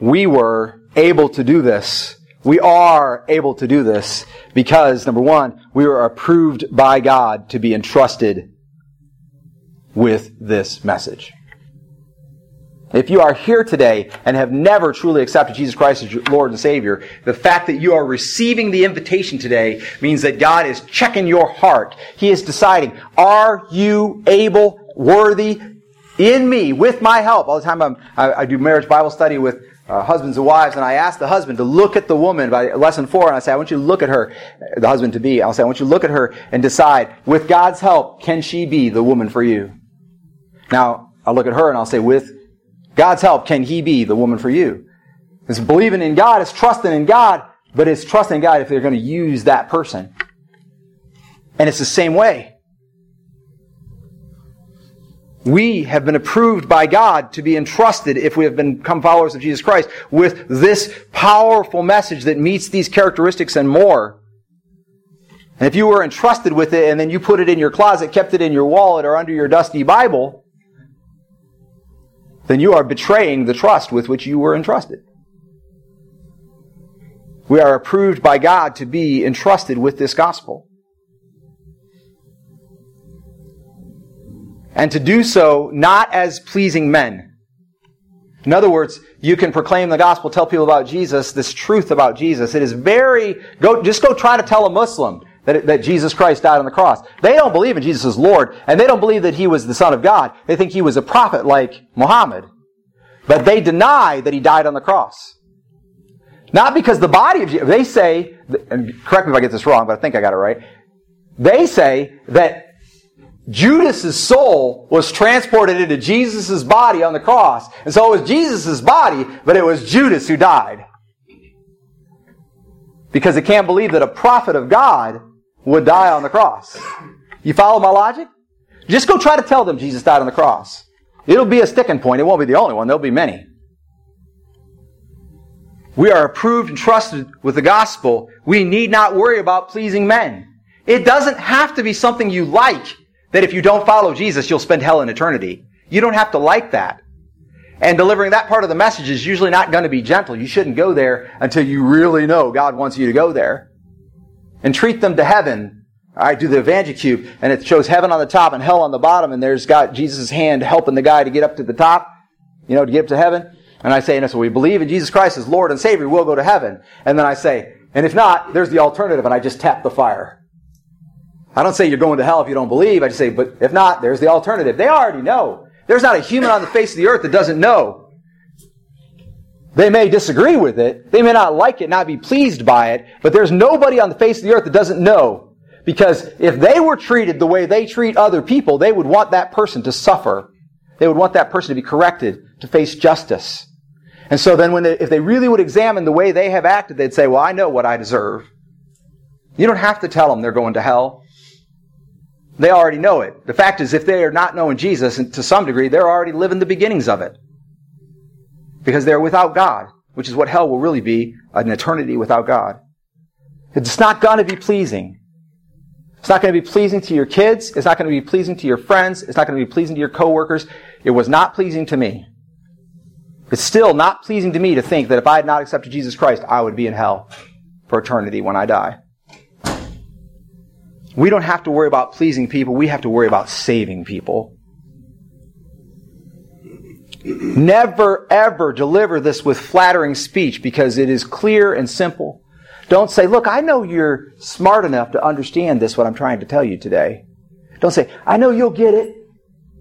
S2: we were able to do this. We are able to do this because, number one, we were approved by God to be entrusted with this message. If you are here today and have never truly accepted Jesus Christ as your Lord and Savior, the fact that you are receiving the invitation today means that God is checking your heart. He is deciding, are you able, worthy, in me, with my help? All the time I'm, I, I do marriage Bible study with uh, husbands and wives, and I ask the husband to look at the woman by lesson four, and I say, I want you to look at her, the husband to be. I'll say, I want you to look at her and decide, with God's help, can she be the woman for you? Now, I'll look at her and I'll say, with God's help, can He be the woman for you? It's believing in God, it's trusting in God, but it's trusting God if they're going to use that person. And it's the same way. We have been approved by God to be entrusted, if we have become followers of Jesus Christ, with this powerful message that meets these characteristics and more. And if you were entrusted with it and then you put it in your closet, kept it in your wallet or under your dusty Bible, then you are betraying the trust with which you were entrusted. We are approved by God to be entrusted with this gospel. And to do so not as pleasing men. In other words, you can proclaim the gospel, tell people about Jesus, this truth about Jesus. It is very, go, just go try to tell a Muslim that, that Jesus Christ died on the cross. They don't believe in Jesus as Lord, and they don't believe that he was the Son of God. They think he was a prophet like Muhammad. But they deny that he died on the cross. Not because the body of Jesus, they say, and correct me if I get this wrong, but I think I got it right. They say that Judas's soul was transported into Jesus' body on the cross. And so it was Jesus' body, but it was Judas who died. Because they can't believe that a prophet of God would die on the cross. You follow my logic? Just go try to tell them Jesus died on the cross. It'll be a sticking point. It won't be the only one. There'll be many. We are approved and trusted with the gospel. We need not worry about pleasing men. It doesn't have to be something you like that if you don't follow Jesus, you'll spend hell in eternity. You don't have to like that. And delivering that part of the message is usually not going to be gentle. You shouldn't go there until you really know God wants you to go there. And treat them to heaven I do the EvangeCube, and it shows heaven on the top and hell on the bottom, and there's got Jesus' hand helping the guy to get up to the top, you know, to get up to heaven. And I say, and so we believe in Jesus Christ as Lord and Savior, we'll go to heaven. And then I say, and if not, there's the alternative, and I just tap the fire. I don't say you're going to hell if you don't believe. I just say, but if not, there's the alternative. They already know. There's not a human on the face of the earth that doesn't know. They may disagree with it. They may not like it, not be pleased by it, but there's nobody on the face of the earth that doesn't know because if they were treated the way they treat other people, they would want that person to suffer. They would want that person to be corrected, to face justice. And so then when they, if they really would examine the way they have acted, they'd say, well, I know what I deserve. You don't have to tell them they're going to hell. They already know it. The fact is, if they are not knowing Jesus, and to some degree, they're already living the beginnings of it. Because they're without God, which is what hell will really be, an eternity without God. It's not going to be pleasing. It's not going to be pleasing to your kids. It's not going to be pleasing to your friends. It's not going to be pleasing to your coworkers. It was not pleasing to me. It's still not pleasing to me to think that if I had not accepted Jesus Christ, I would be in hell for eternity when I die. We don't have to worry about pleasing people. We have to worry about saving people. Never ever deliver this with flattering speech because it is clear and simple. Don't say, look, I know you're smart enough to understand this, what I'm trying to tell you today. Don't say, I know you'll get it.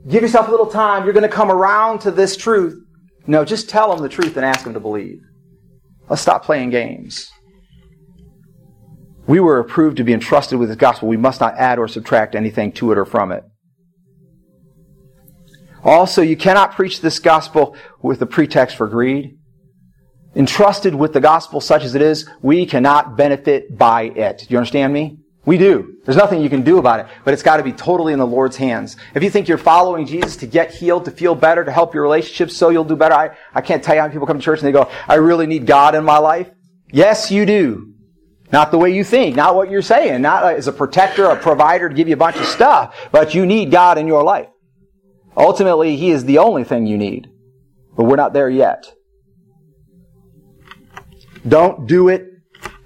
S2: Give yourself a little time. You're going to come around to this truth. No, just tell them the truth and ask them to believe. Let's stop playing games. We were approved to be entrusted with the gospel. We must not add or subtract anything to it or from it. Also, you cannot preach this gospel with the pretext for greed. Entrusted with the gospel such as it is, we cannot benefit by it. Do you understand me? We do. There's nothing you can do about it, but it's got to be totally in the Lord's hands. If you think you're following Jesus to get healed, to feel better, to help your relationships so you'll do better, I, I can't tell you how many people come to church and they go, I really need God in my life. Yes, you do. Not the way you think, not what you're saying, not as a protector, a provider to give you a bunch of stuff, but you need God in your life. Ultimately, He is the only thing you need. But we're not there yet. Don't do it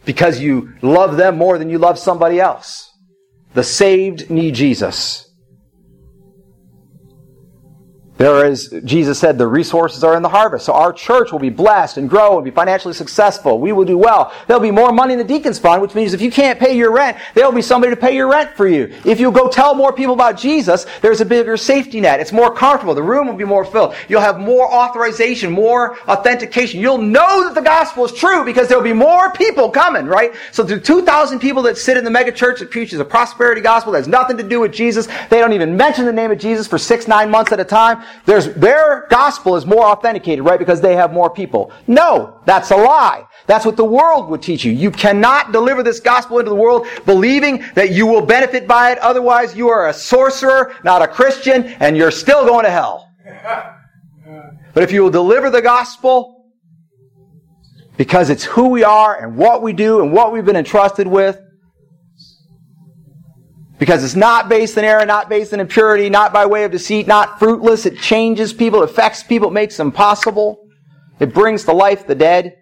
S2: because you love them more than you love somebody else. The saved need Jesus. There is, Jesus said, the resources are in the harvest. So our church will be blessed and grow and be financially successful. We will do well. There'll be more money in the deacon's fund, which means if you can't pay your rent, there'll be somebody to pay your rent for you. If you go tell more people about Jesus, there's a bigger safety net. It's more comfortable. The room will be more filled. You'll have more authorization, more authentication. You'll know that the gospel is true because there'll be more people coming, right? So the 2,000 people that sit in the mega church that preaches a prosperity gospel that has nothing to do with Jesus, they don't even mention the name of Jesus for six, nine months at a time. There's, their gospel is more authenticated, right? Because they have more people. No, that's a lie. That's what the world would teach you. You cannot deliver this gospel into the world believing that you will benefit by it. Otherwise, you are a sorcerer, not a Christian, and you're still going to hell. *laughs* But if you will deliver the gospel, because it's who we are and what we do and what we've been entrusted with, because it's not based in error, not based in impurity, not by way of deceit, not fruitless. It changes people, it affects people, it makes them possible. It brings to life the dead.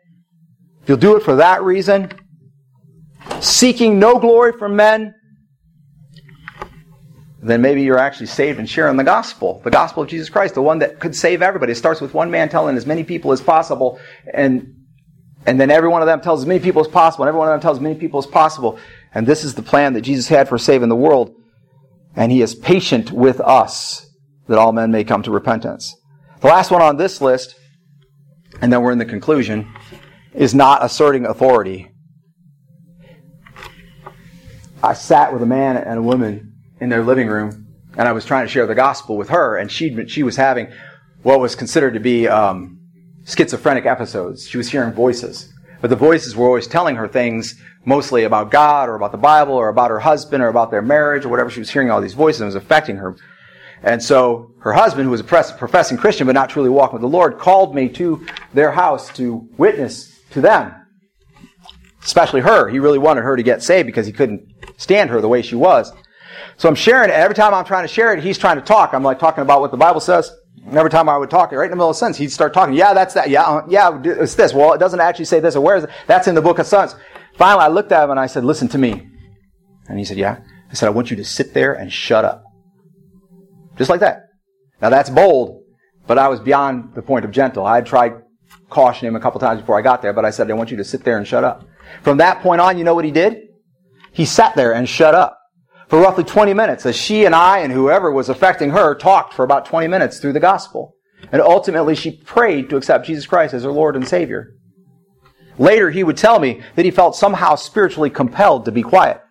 S2: If you'll do it for that reason, seeking no glory from men, then maybe you're actually saved and sharing the gospel, the gospel of Jesus Christ, the one that could save everybody. It starts with one man telling as many people as possible, and and then every one of them tells as many people as possible, and every one of them tells as many people as possible. And this is the plan that Jesus had for saving the world. And he is patient with us that all men may come to repentance. The last one on this list, and then we're in the conclusion, is not asserting authority. I sat with a man and a woman in their living room, and I was trying to share the gospel with her, and she she was having what was considered to be um, schizophrenic episodes. She was hearing voices, but the voices were always telling her things mostly about God or about the Bible or about her husband or about their marriage or whatever. She was hearing all these voices and it was affecting her. And so her husband, who was a professing Christian but not truly walking with the Lord, called me to their house to witness to them. Especially her. He really wanted her to get saved because he couldn't stand her the way she was. So I'm sharing it. Every time I'm trying to share it, he's trying to talk. I'm like talking about what the Bible says. And every time I would talk, right in the middle of the sentence, he'd start talking. Yeah, that's that. Yeah, uh, yeah, it's this. Well, it doesn't actually say this. Or where is it? That's in the book of Psalms. Finally, I looked at him and I said, listen to me. And he said, yeah. I said, I want you to sit there and shut up. Just like that. Now that's bold, but I was beyond the point of gentle. I had tried cautioning him a couple times before I got there, but I said, I want you to sit there and shut up. From that point on, you know what he did? He sat there and shut up for roughly 20 minutes as she and I and whoever was affecting her talked for about 20 minutes through the gospel. And ultimately she prayed to accept Jesus Christ as her Lord and Savior. Later he would tell me that he felt somehow spiritually compelled to be quiet.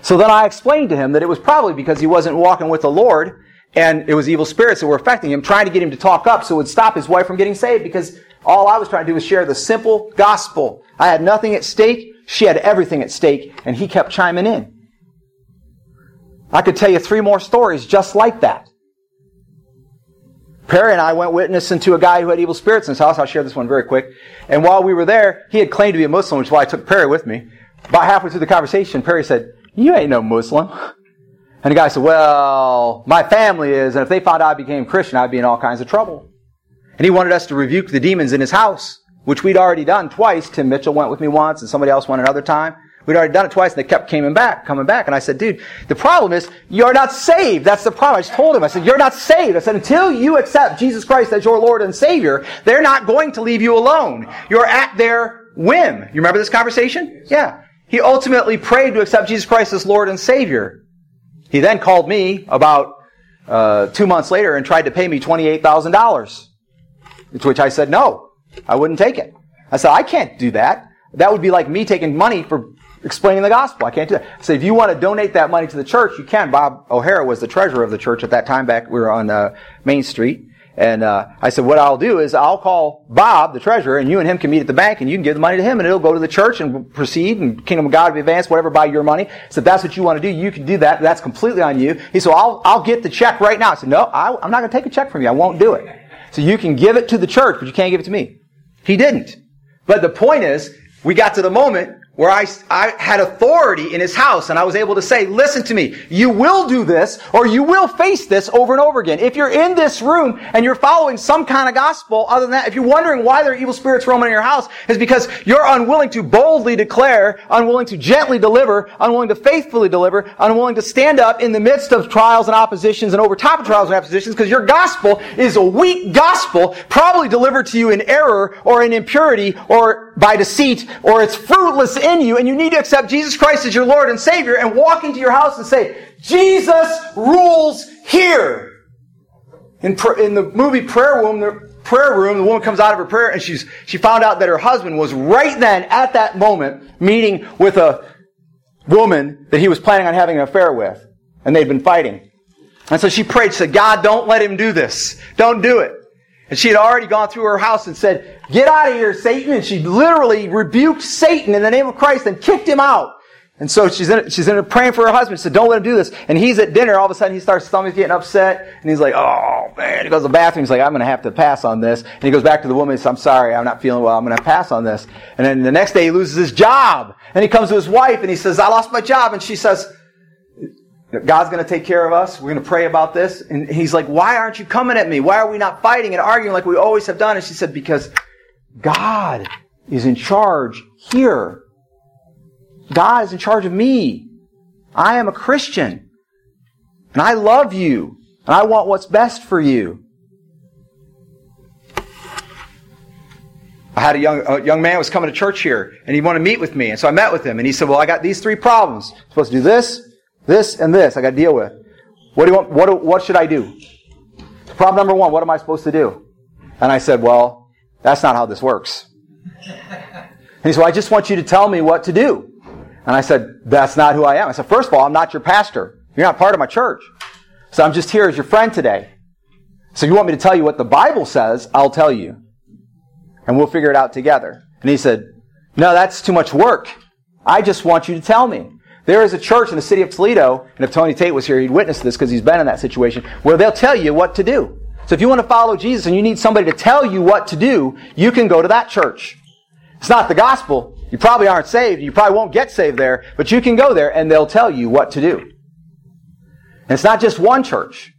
S2: So then I explained to him that it was probably because he wasn't walking with the Lord and it was evil spirits that were affecting him, trying to get him to talk up so it would stop his wife from getting saved because all I was trying to do was share the simple gospel. I had nothing at stake. She had everything at stake and he kept chiming in. I could tell you three more stories just like that. Perry and I went witnessing to a guy who had evil spirits in his house. I'll share this one very quick. And while we were there, he had claimed to be a Muslim, which is why I took Perry with me. About halfway through the conversation, Perry said, You ain't no Muslim. *laughs* And the guy said, Well, my family is, and if they found out I became Christian, I'd be in all kinds of trouble. And he wanted us to rebuke the demons in his house, which we'd already done twice. Tim Mitchell went with me once, and somebody else went another time. We'd already done it twice, and they kept coming back, coming back. And I said, dude, the problem is you're not saved. That's the problem. I just told him. I said, you're not saved. I said, until you accept Jesus Christ as your Lord and Savior, they're not going to leave you alone. You're at their whim. You remember this conversation? Yeah. He ultimately prayed to accept Jesus Christ as Lord and Savior. He then called me about uh, two months later and tried to pay me $28,000. To which I said, no, I wouldn't take it. I said, I can't do that. That would be like me taking money for explaining the gospel. I can't do that. So if you want to donate that money to the church, you can. Bob O'Hara was the treasurer of the church at that time. Back we were on uh, Main Street, and uh, I said, what I'll do is I'll call Bob, the treasurer, and you and him can meet at the bank, and you can give the money to him, and it'll go to the church and proceed, and Kingdom of God will be advanced, whatever, by your money. So if that's what you want to do, you can do that. That's completely on you. He said, I'll, I'll get the check right now. I said, no, I, I'm not going to take a check from you. I won't do it. So you can give it to the church, but you can't give it to me. He didn't. But the point is, we got to the moment where I, I had authority in his house and I was able to say, listen to me, you will do this or you will face this over and over again. If you're in this room and you're following some kind of gospel other than that, if you're wondering why there are evil spirits roaming in your house, is because you're unwilling to boldly declare, unwilling to gently deliver, unwilling to faithfully deliver, unwilling to stand up in the midst of trials and oppositions and over top of trials and oppositions because your gospel is a weak gospel, probably delivered to you in error or in impurity or by deceit or it's fruitless in you and you need to accept Jesus Christ as your Lord and Savior and walk into your house and say, Jesus rules here. In, pr- in the movie Prayer Room, the prayer room, the woman comes out of her prayer and she's, she found out that her husband was right then at that moment meeting with a woman that he was planning on having an affair with. And they'd been fighting. And so she prayed, she said, God, don't let him do this. Don't do it. And she had already gone through her house and said, Get out of here, Satan. And she literally rebuked Satan in the name of Christ and kicked him out. And so she's in, she's in praying for her husband. She said, don't let him do this. And he's at dinner. All of a sudden he starts stomach getting upset. And he's like, oh man. He goes to the bathroom. He's like, I'm going to have to pass on this. And he goes back to the woman and says, I'm sorry. I'm not feeling well. I'm going to pass on this. And then the next day he loses his job. And he comes to his wife and he says, I lost my job. And she says, God's going to take care of us. We're going to pray about this. And he's like, why aren't you coming at me? Why are we not fighting and arguing like we always have done? And she said, because God is in charge here. God is in charge of me. I am a Christian. And I love you. And I want what's best for you. I had a young, a young man was coming to church here and he wanted to meet with me. And so I met with him and he said, well, I got these three problems. I'm supposed to do this, this, and this I got to deal with. What do you want, what, what should I do? Problem number one, what am I supposed to do? And I said, well, that's not how this works. And he said, well, I just want you to tell me what to do. And I said, that's not who I am. I said, first of all, I'm not your pastor. You're not part of my church. So I'm just here as your friend today. So you want me to tell you what the Bible says, I'll tell you. And we'll figure it out together. And he said, no, that's too much work. I just want you to tell me. There is a church in the city of Toledo, and if Tony Tate was here, he'd witness this because he's been in that situation, where they'll tell you what to do. So if you want to follow Jesus and you need somebody to tell you what to do, you can go to that church. It's not the gospel. You probably aren't saved. You probably won't get saved there, but you can go there and they'll tell you what to do. And it's not just one church.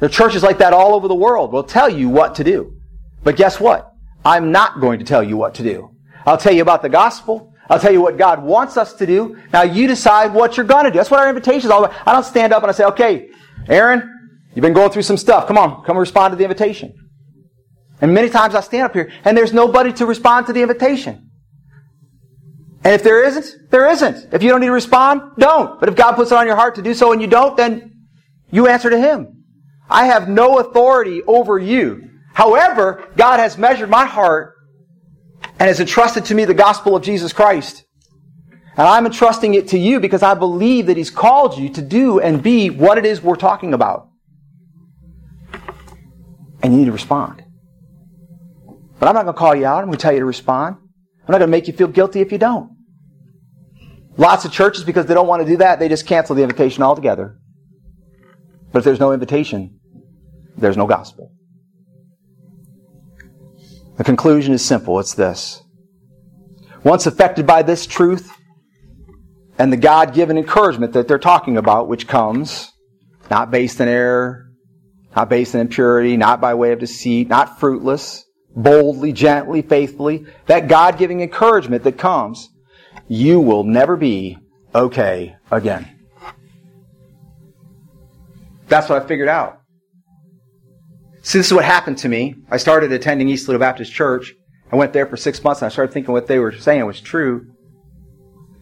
S2: There are churches like that all over the world will tell you what to do. But guess what? I'm not going to tell you what to do. I'll tell you about the gospel. I'll tell you what God wants us to do. Now you decide what you're going to do. That's what our invitation is all about. I don't stand up and I say, okay, Aaron, you've been going through some stuff. Come on, come respond to the invitation. And many times I stand up here and there's nobody to respond to the invitation. And if there isn't, there isn't. If you don't need to respond, don't. But if God puts it on your heart to do so and you don't, then you answer to Him. I have no authority over you. However, God has measured my heart and has entrusted to me the gospel of Jesus Christ. And I'm entrusting it to you because I believe that He's called you to do and be what it is we're talking about. And you need to respond. But I'm not going to call you out. I'm going to tell you to respond. I'm not going to make you feel guilty if you don't. Lots of churches, because they don't want to do that, they just cancel the invitation altogether. But if there's no invitation, there's no gospel. The conclusion is simple. It's this. Once affected by this truth and the God given encouragement that they're talking about, which comes not based in error, not based in impurity, not by way of deceit, not fruitless, boldly, gently, faithfully, that God giving encouragement that comes, you will never be okay again. That's what I figured out. See, this is what happened to me. I started attending East Toledo Baptist Church. I went there for six months and I started thinking what they were saying was true.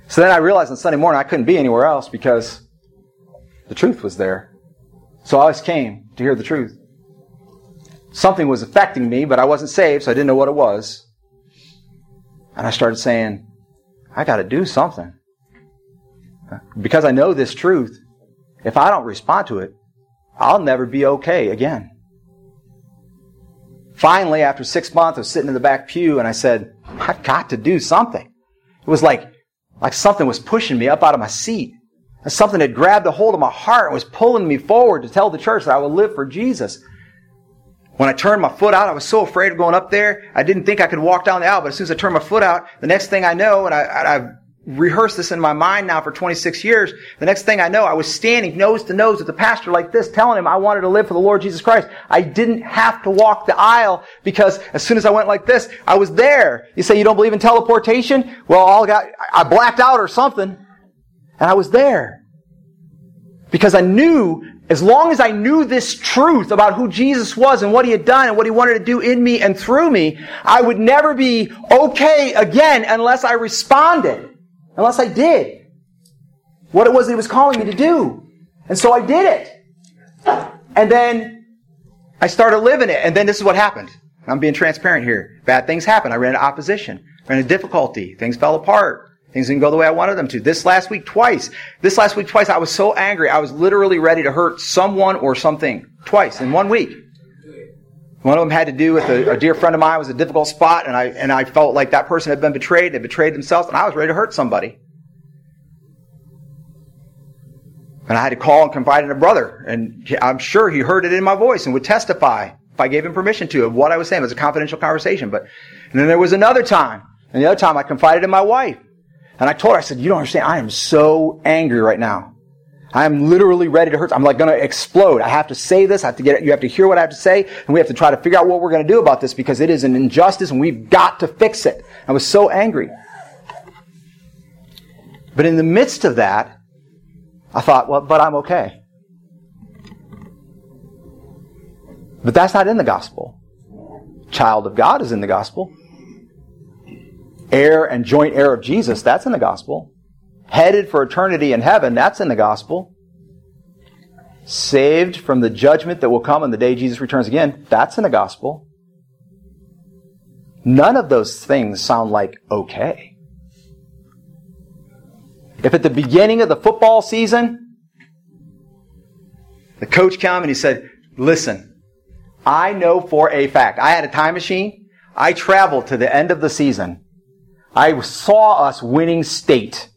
S2: So then I realized on Sunday morning I couldn't be anywhere else because the truth was there. So I always came to hear the truth. Something was affecting me, but I wasn't saved, so I didn't know what it was. And I started saying, I got to do something. because I know this truth, if I don't respond to it, I'll never be okay again. Finally, after six months, I was sitting in the back pew and I said, I've got to do something. It was like, like something was pushing me up out of my seat. Something had grabbed a hold of my heart and was pulling me forward to tell the church that I would live for Jesus. When I turned my foot out, I was so afraid of going up there. I didn't think I could walk down the aisle, but as soon as I turned my foot out, the next thing I know, and I, I've rehearsed this in my mind now for 26 years, the next thing I know, I was standing nose to nose with the pastor like this, telling him I wanted to live for the Lord Jesus Christ. I didn't have to walk the aisle because as soon as I went like this, I was there. You say you don't believe in teleportation? Well, all got, I blacked out or something, and I was there. Because I knew as long as I knew this truth about who Jesus was and what he had done and what he wanted to do in me and through me, I would never be okay again unless I responded, unless I did what it was that he was calling me to do. And so I did it. And then I started living it. And then this is what happened. I'm being transparent here. Bad things happened. I ran into opposition, ran into difficulty. Things fell apart. Things didn't go the way I wanted them to. This last week, twice. This last week, twice, I was so angry. I was literally ready to hurt someone or something. Twice in one week. One of them had to do with a, a dear friend of mine. It was a difficult spot, and I, and I felt like that person had been betrayed. They betrayed themselves, and I was ready to hurt somebody. And I had to call and confide in a brother. And I'm sure he heard it in my voice and would testify if I gave him permission to of what I was saying. It was a confidential conversation. But, and then there was another time. And the other time I confided in my wife. And I told her, I said, you don't understand. I am so angry right now. I am literally ready to hurt. I'm like going to explode. I have to say this. I have to get it. You have to hear what I have to say. And we have to try to figure out what we're going to do about this because it is an injustice and we've got to fix it. I was so angry. But in the midst of that, I thought, well, but I'm okay. But that's not in the gospel. Child of God is in the gospel heir and joint heir of Jesus, that's in the gospel. Headed for eternity in heaven, that's in the gospel. Saved from the judgment that will come on the day Jesus returns again, that's in the gospel. None of those things sound like okay. If at the beginning of the football season, the coach came and he said, listen, I know for a fact, I had a time machine, I traveled to the end of the season, I saw us winning state.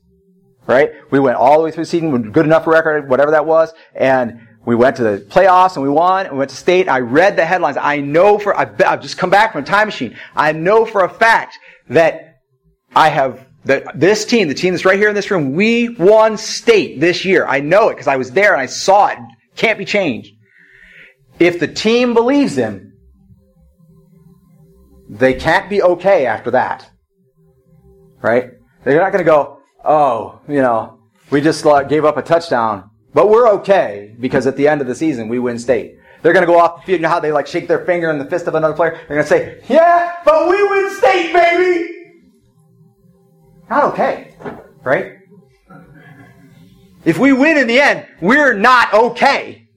S2: Right? We went all the way through the season, good enough record, whatever that was, and we went to the playoffs and we won, and we went to state. I read the headlines. I know for, I've, I've just come back from a time machine. I know for a fact that I have that this team, the team that's right here in this room, we won state this year. I know it because I was there and I saw it. Can't be changed. If the team believes him, they can't be okay after that right? They're not going to go, oh, you know, we just gave up a touchdown, but we're okay because at the end of the season we win state. They're going to go off the field. You know how they like shake their finger in the fist of another player? They're going to say, yeah, but we win state, baby! Not okay, right? If we win in the end, we're not okay.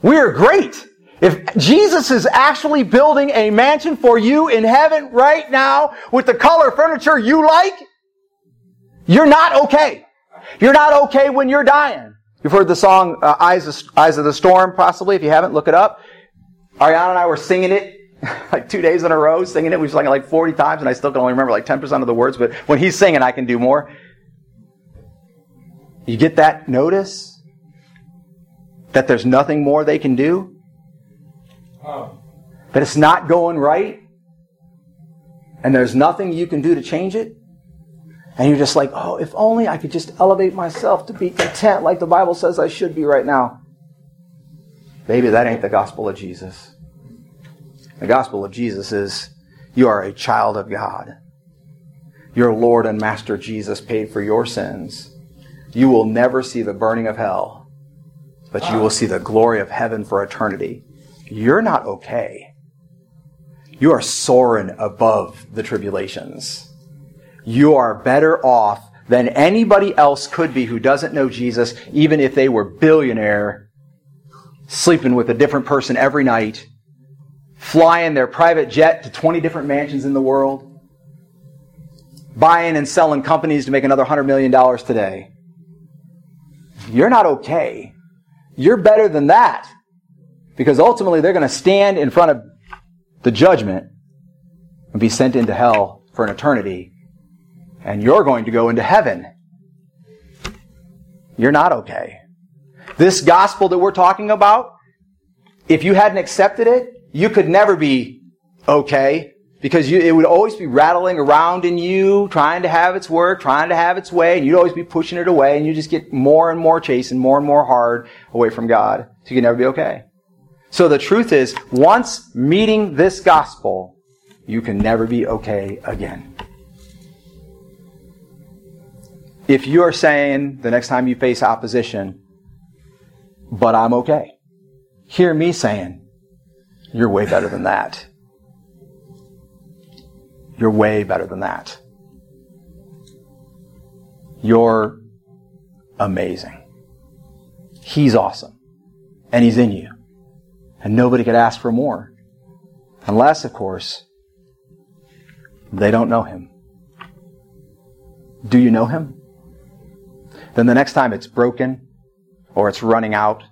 S2: We're great. If Jesus is actually building a mansion for you in heaven right now with the color furniture you like, you're not okay. You're not okay when you're dying. You've heard the song uh, Eyes, of, Eyes of the Storm, possibly. If you haven't, look it up. Ariana and I were singing it *laughs* like two days in a row, singing it. We've it like 40 times, and I still can only remember like 10% of the words, but when he's singing, I can do more. You get that notice? That there's nothing more they can do? That it's not going right, and there's nothing you can do to change it, and you're just like, oh, if only I could just elevate myself to be content like the Bible says I should be right now. Baby, that ain't the gospel of Jesus. The gospel of Jesus is you are a child of God. Your Lord and Master Jesus paid for your sins. You will never see the burning of hell, but you will see the glory of heaven for eternity you're not okay. You are soaring above the tribulations. You are better off than anybody else could be who doesn't know Jesus, even if they were billionaire, sleeping with a different person every night, flying their private jet to 20 different mansions in the world, buying and selling companies to make another $100 million today. you're not okay. You're better than that. Because ultimately they're going to stand in front of the judgment and be sent into hell for an eternity. And you're going to go into heaven. You're not okay. This gospel that we're talking about, if you hadn't accepted it, you could never be okay because you, it would always be rattling around in you, trying to have its work, trying to have its way, and you'd always be pushing it away, and you just get more and more chasing, more and more hard away from God. So you can never be okay. So the truth is, once meeting this gospel, you can never be okay again. If you are saying the next time you face opposition, but I'm okay, hear me saying, you're way better than that. You're way better than that. You're amazing. He's awesome. And He's in you. And nobody could ask for more. Unless, of course, they don't know Him. Do you know Him? Then the next time it's broken, or it's running out,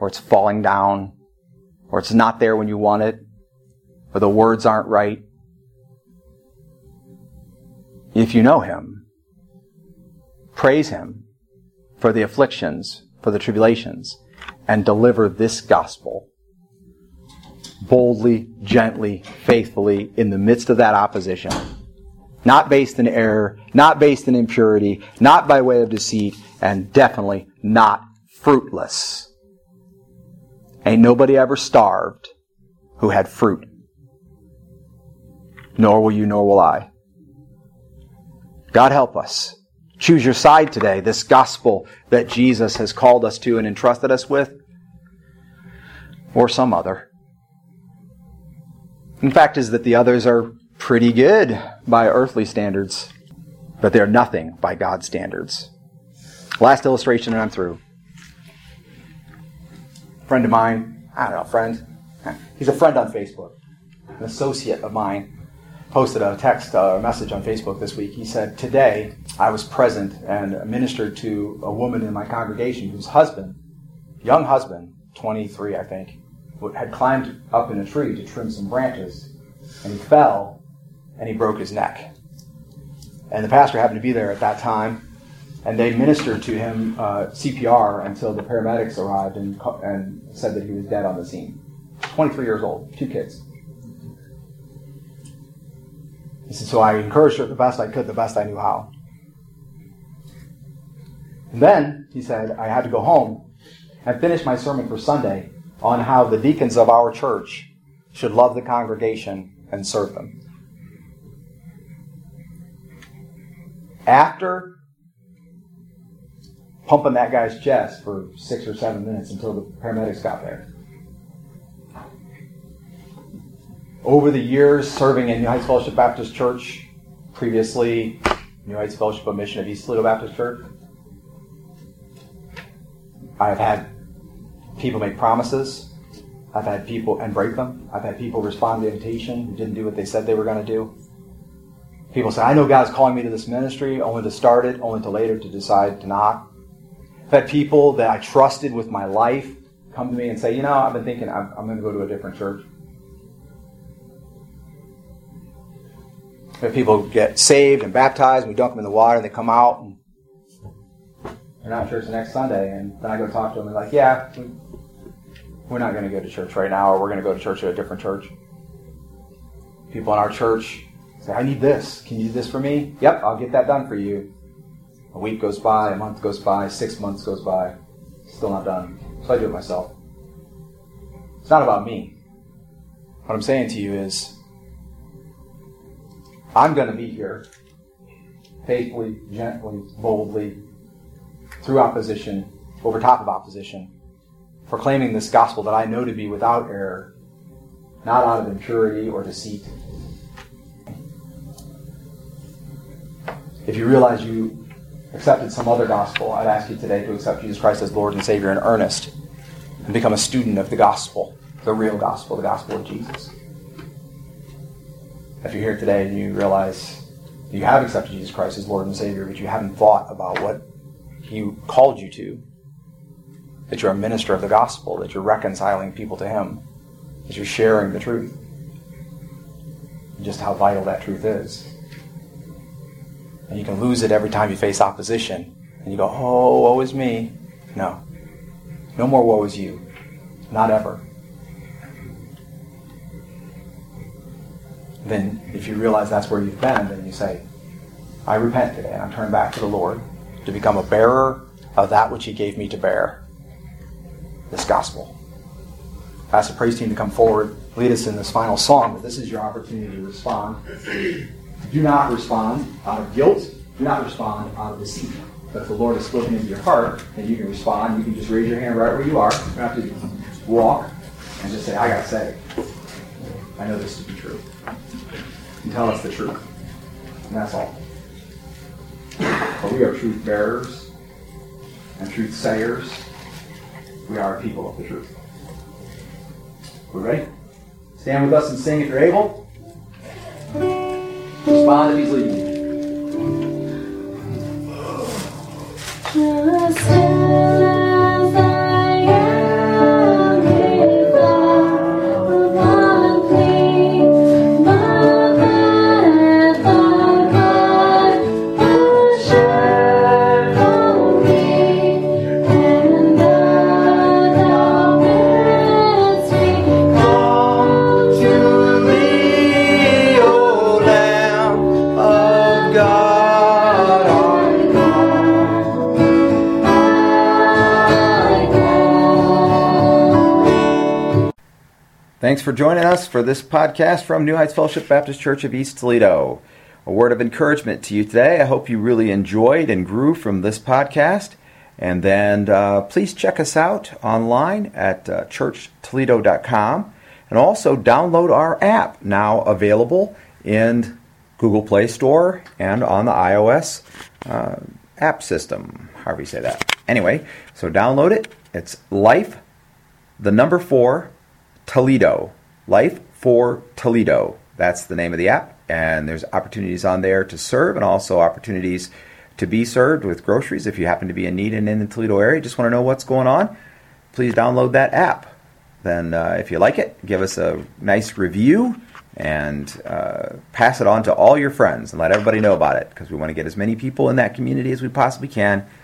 S2: or it's falling down, or it's not there when you want it, or the words aren't right, if you know him, praise him for the afflictions, for the tribulations, and deliver this gospel boldly, gently, faithfully in the midst of that opposition. Not based in error, not based in impurity, not by way of deceit, and definitely not fruitless. Ain't nobody ever starved who had fruit. Nor will you, nor will I. God help us. Choose your side today, this gospel that Jesus has called us to and entrusted us with, or some other. In fact, is that the others are pretty good by earthly standards, but they're nothing by God's standards. Last illustration, and I'm through. Friend of mine, I don't know, friend. He's a friend on Facebook, an associate of mine posted a text or uh, a message on Facebook this week. He said, Today I was present and ministered to a woman in my congregation whose husband, young husband, 23, I think, had climbed up in a tree to trim some branches, and he fell and he broke his neck. And the pastor happened to be there at that time, and they ministered to him uh, CPR until the paramedics arrived and, and said that he was dead on the scene. 23 years old, two kids. He said, so I encouraged her the best I could, the best I knew how. And then, he said, I had to go home and finish my sermon for Sunday on how the deacons of our church should love the congregation and serve them. After pumping that guy's chest for six or seven minutes until the paramedics got there, over the years serving in New Heights Fellowship Baptist Church, previously New Heights Fellowship of Mission of East Toledo Baptist Church, I've had people make promises. I've had people and break them. I've had people respond to the invitation who didn't do what they said they were going to do. People say, I know God's calling me to this ministry, only to start it, only to later to decide to not. I've had people that I trusted with my life come to me and say, you know, I've been thinking I'm, I'm going to go to a different church. If people get saved and baptized, and we dunk them in the water, and they come out, and not church the next Sunday, and then I go talk to them, and like, yeah, we're not going to go to church right now, or we're going to go to church at a different church. People in our church say, I need this. Can you do this for me? Yep, I'll get that done for you. A week goes by, a month goes by, six months goes by, still not done. So I do it myself. It's not about me. What I'm saying to you is, I'm going to be here faithfully, gently, boldly, through opposition, over top of opposition, proclaiming this gospel that I know to be without error, not out of impurity or deceit. If you realize you accepted some other gospel, I'd ask you today to accept Jesus Christ as Lord and Savior in earnest and become a student of the gospel, the real gospel, the gospel of Jesus. If you're here today and you realize you have accepted Jesus Christ as Lord and Savior, but you haven't thought about what He called you to, that you're a minister of the gospel, that you're reconciling people to Him, that you're sharing the truth, and just how vital that truth is. And you can lose it every time you face opposition, and you go, oh, woe is me. No. No more woe is you. Not ever. Then, if you realize that's where you've been, then you say, I repent today and I'm turning back to the Lord to become a bearer of that which He gave me to bear this gospel. Ask the praise team to come forward, lead us in this final song, but this is your opportunity to respond. Do not respond out of guilt, do not respond out of deceit. But if the Lord has spoken into your heart, then you can respond. You can just raise your hand right where you are. You don't have to walk and just say, I got say, I know this to be true. And tell us the truth. And that's all. But we are truth bearers and truth sayers. We are a people of the truth. We ready? Stand with us and sing if you're able. Respond if he's leading you.
S1: Just
S10: Thanks for joining us for this podcast from New Heights Fellowship Baptist Church of East Toledo. A word of encouragement to you today. I hope you really enjoyed and grew from this podcast. And then uh, please check us out online at uh, churchtoledo.com and also download our app now available in Google Play Store and on the iOS uh, app system, however you say that. Anyway, so download it. It's Life, the number four, Toledo. Life for Toledo. That's the name of the app. And there's opportunities on there to serve and also opportunities to be served with groceries if you happen to be in need and in the Toledo area. Just want to know what's going on. Please download that app. Then, uh, if you like it, give us a nice review and uh, pass it on to all your friends and let everybody know about it because we want to get as many people in that community as we possibly can